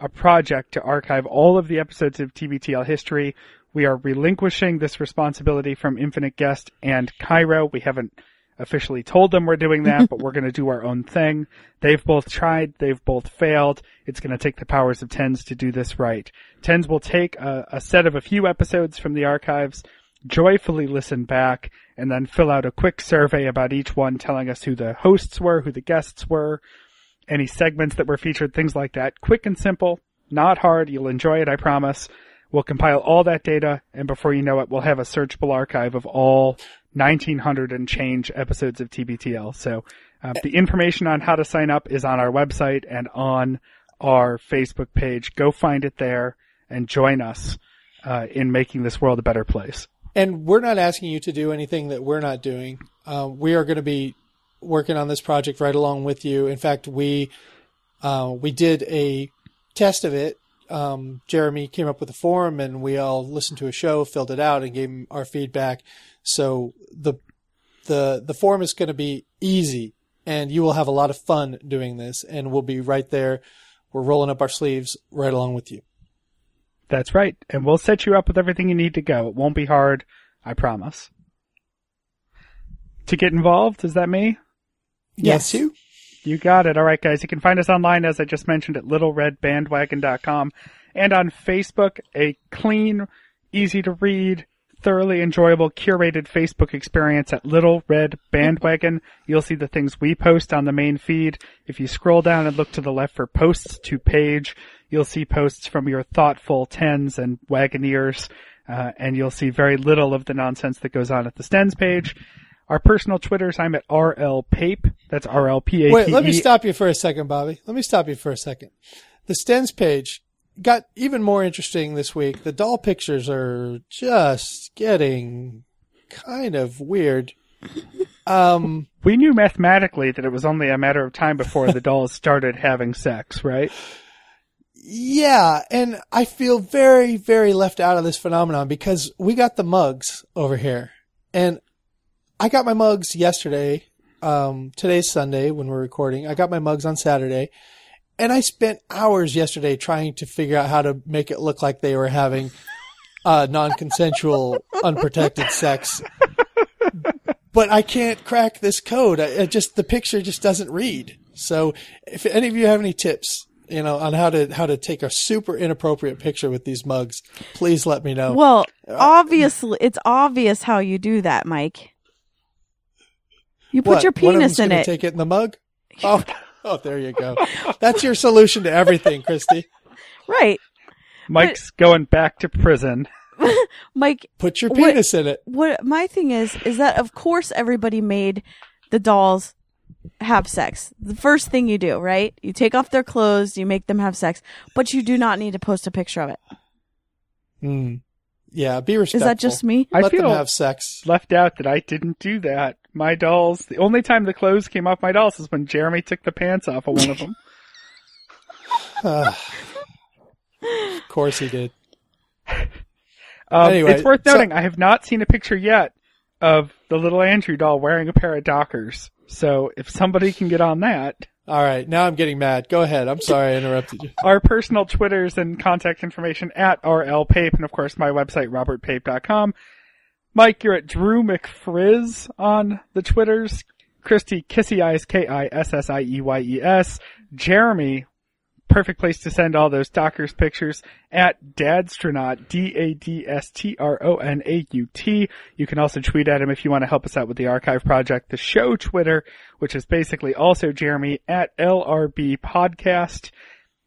a project to archive all of the episodes of TBTL history We are relinquishing this responsibility from Infinite Guest and KIRO. We haven't officially told them we're doing that, <laughs> but we're going to do our own thing. They've both tried. They've both failed. It's going to take the powers of tens to do this right. Tens will take a, a set of a few episodes from the archives, joyfully listen back, and then fill out a quick survey about each one telling us who the hosts were, who the guests were, any segments that were featured, things like that. Quick and simple, not hard. You'll enjoy it, I promise. We'll compile all that data, and before you know it, we'll have a searchable archive of all 1900 and change episodes of TBTL. So uh, the information on how to sign up is on our website and on our Facebook page. Go find it there and join us uh, in making this world a better place. And we're not asking you to do anything that we're not doing. Uh, we are going to be working on this project right along with you. In fact, we uh, we did a test of it. Um, Jeremy came up with a form, and we all listened to a show, filled it out, and gave him our feedback. So the the the form is going to be easy, and you will have a lot of fun doing this. And we'll be right there. We're rolling up our sleeves right along with you. That's right. And we'll set you up with everything you need to go. It won't be hard. I promise. To get involved, is that me? Yes, you. You got it. All right, guys. You can find us online, as I just mentioned, at littleredbandwagon.com and on Facebook, a clean, easy to read, thoroughly enjoyable, curated Facebook experience at Little Red Bandwagon. You'll see the things we post on the main feed. If you scroll down and look to the left for posts to page, you'll see posts from your thoughtful tens and wagoneers, uh, and you'll see very little of the nonsense that goes on at the Stens page. Our personal Twitters, I'm at RL Pape. That's R L P A P E. Wait, let me stop you for a second, Bobby. Let me stop you for a second. The Stens page got even more interesting this week. The doll pictures are just getting kind of weird. Um, We knew mathematically that it was only a matter of time before the dolls started having sex, right? yeah, and I feel very, very left out of this phenomenon because we got the mugs over here, and I got my mugs yesterday. Um, today's Sunday when we're recording. I got my mugs on Saturday, and I spent hours yesterday trying to figure out how to make it look like they were having uh, non-consensual, unprotected sex. But I can't crack this code. I, it just the picture just doesn't read. So, if any of you have any tips, you know, on how to how to take a super inappropriate picture with these mugs, please let me know. Well, obviously, it's obvious how you do that, Mike. You put What, your penis in it. Take it in the mug. Oh, <laughs> <laughs> oh, there you go. That's your solution to everything, Christy. right. Mike's going back to prison. <laughs> Mike, Put your What- penis in it. what my thing is is that of course everybody made the dolls have sex. The first thing you do, right? You take off their clothes, you make them have sex, but you do not need to post a picture of it. Hmm. Yeah, be respectful. Is that just me? I Let feel them have sex. left out that I didn't do that. My dolls, the only time the clothes came off my dolls is when Jeremy took the pants off of one of them. <laughs> of course he did. Um, Anyway, it's worth so- noting I have not seen a picture yet of the little Andrew doll wearing a pair of Dockers. So if somebody can get on that, All right, now I'm getting mad. Go ahead. I'm sorry I interrupted you. our personal Twitters and contact information at RLPape, and of course my website, robertpape.com. Mike, you're at Drew McFrizz on the Twitters. Christy, Kissy Eyes, K-I-S-S-I-E-Y-E-S. Jeremy, perfect place to send all those Dockers pictures at Dadstronaut, D-A-D-S-T-R-O-N-A-U-T. You can also tweet at him if you want to help us out with the archive project. The show Twitter, which is basically also Jeremy at LRB Podcast.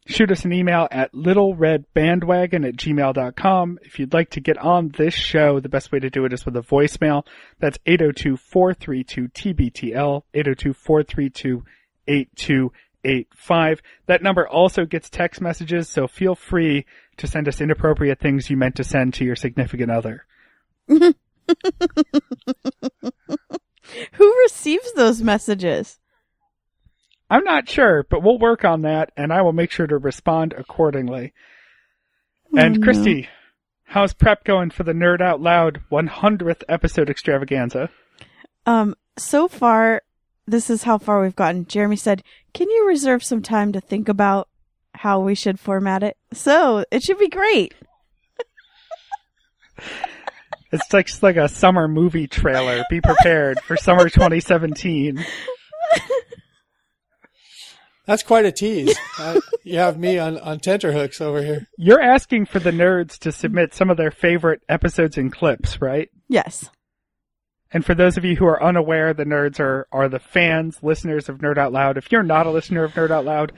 Shoot us an email at littleredbandwagon at gmail.com. If you'd like to get on this show, the best way to do it is with a voicemail. That's 802-432-TBTL, 802-432-8285. That number also gets text messages, so feel free to send us inappropriate things you meant to send to your significant other. <laughs> Who receives those messages? I'm not sure, but we'll work on that and I will make sure to respond accordingly. And no. Christy, how's prep going for the Nerd Out Loud 100th episode extravaganza? Um, so far, this is how far we've gotten. Jeremy said, "Can you reserve some time to think about how we should format it?" So it should be great. <laughs> It's like just like a summer movie trailer. Be prepared for summer <laughs> 2017. <laughs> That's quite a tease. <laughs> uh, you have me on, on tenterhooks over here. You're asking for the nerds to submit some of their favorite episodes and clips, right? Yes. And for those of you who are unaware, the nerds are, are the fans, listeners of Nerd Out Loud. If you're not a listener of Nerd Out Loud,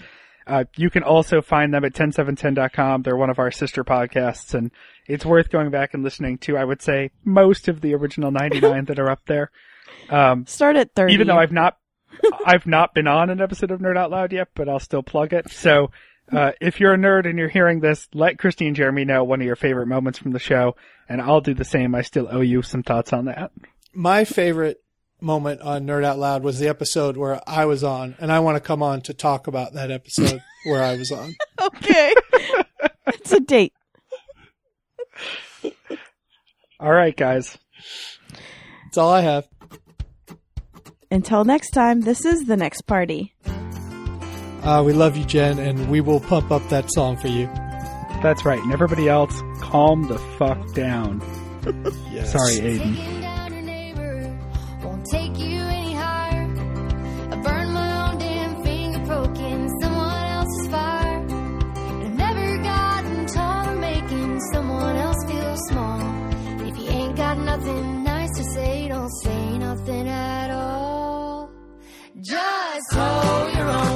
uh, you can also find them at 10710.com. They're one of our sister podcasts, and it's worth going back and listening to, I would say, most of the original 99 that are up there. Um, Start at 30. even though I've not, I've not been on an episode of Nerd Out Loud yet, but I'll still plug it. So, uh, if you're a nerd and you're hearing this, let Christy and Jeremy know one of your favorite moments from the show, and I'll do the same. I still owe you some thoughts on that. My favorite moment on Nerd Out Loud was the episode where I was on, and I want to come on to talk about that episode <laughs> where I was on. Okay. it's a date. All right, guys. That's all I have. Until next time, this is the next party. Uh, we love you, Jen, and we will pump up that song for you. That's right. And everybody else, calm the fuck down. <laughs> Yes. Sorry, Aiden. Taking down your neighbor won't take you any higher. I burned my own damn finger poking someone else's fire. And I've never gotten tired of making someone else feel small. If you ain't got nothing to say, don't say nothing at all. Just hold your own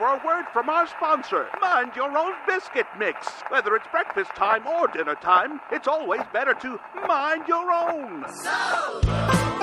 for a word from our sponsor, Mind Your Own Biscuit Mix. Whether it's breakfast time or dinner time, it's always better to mind your own. So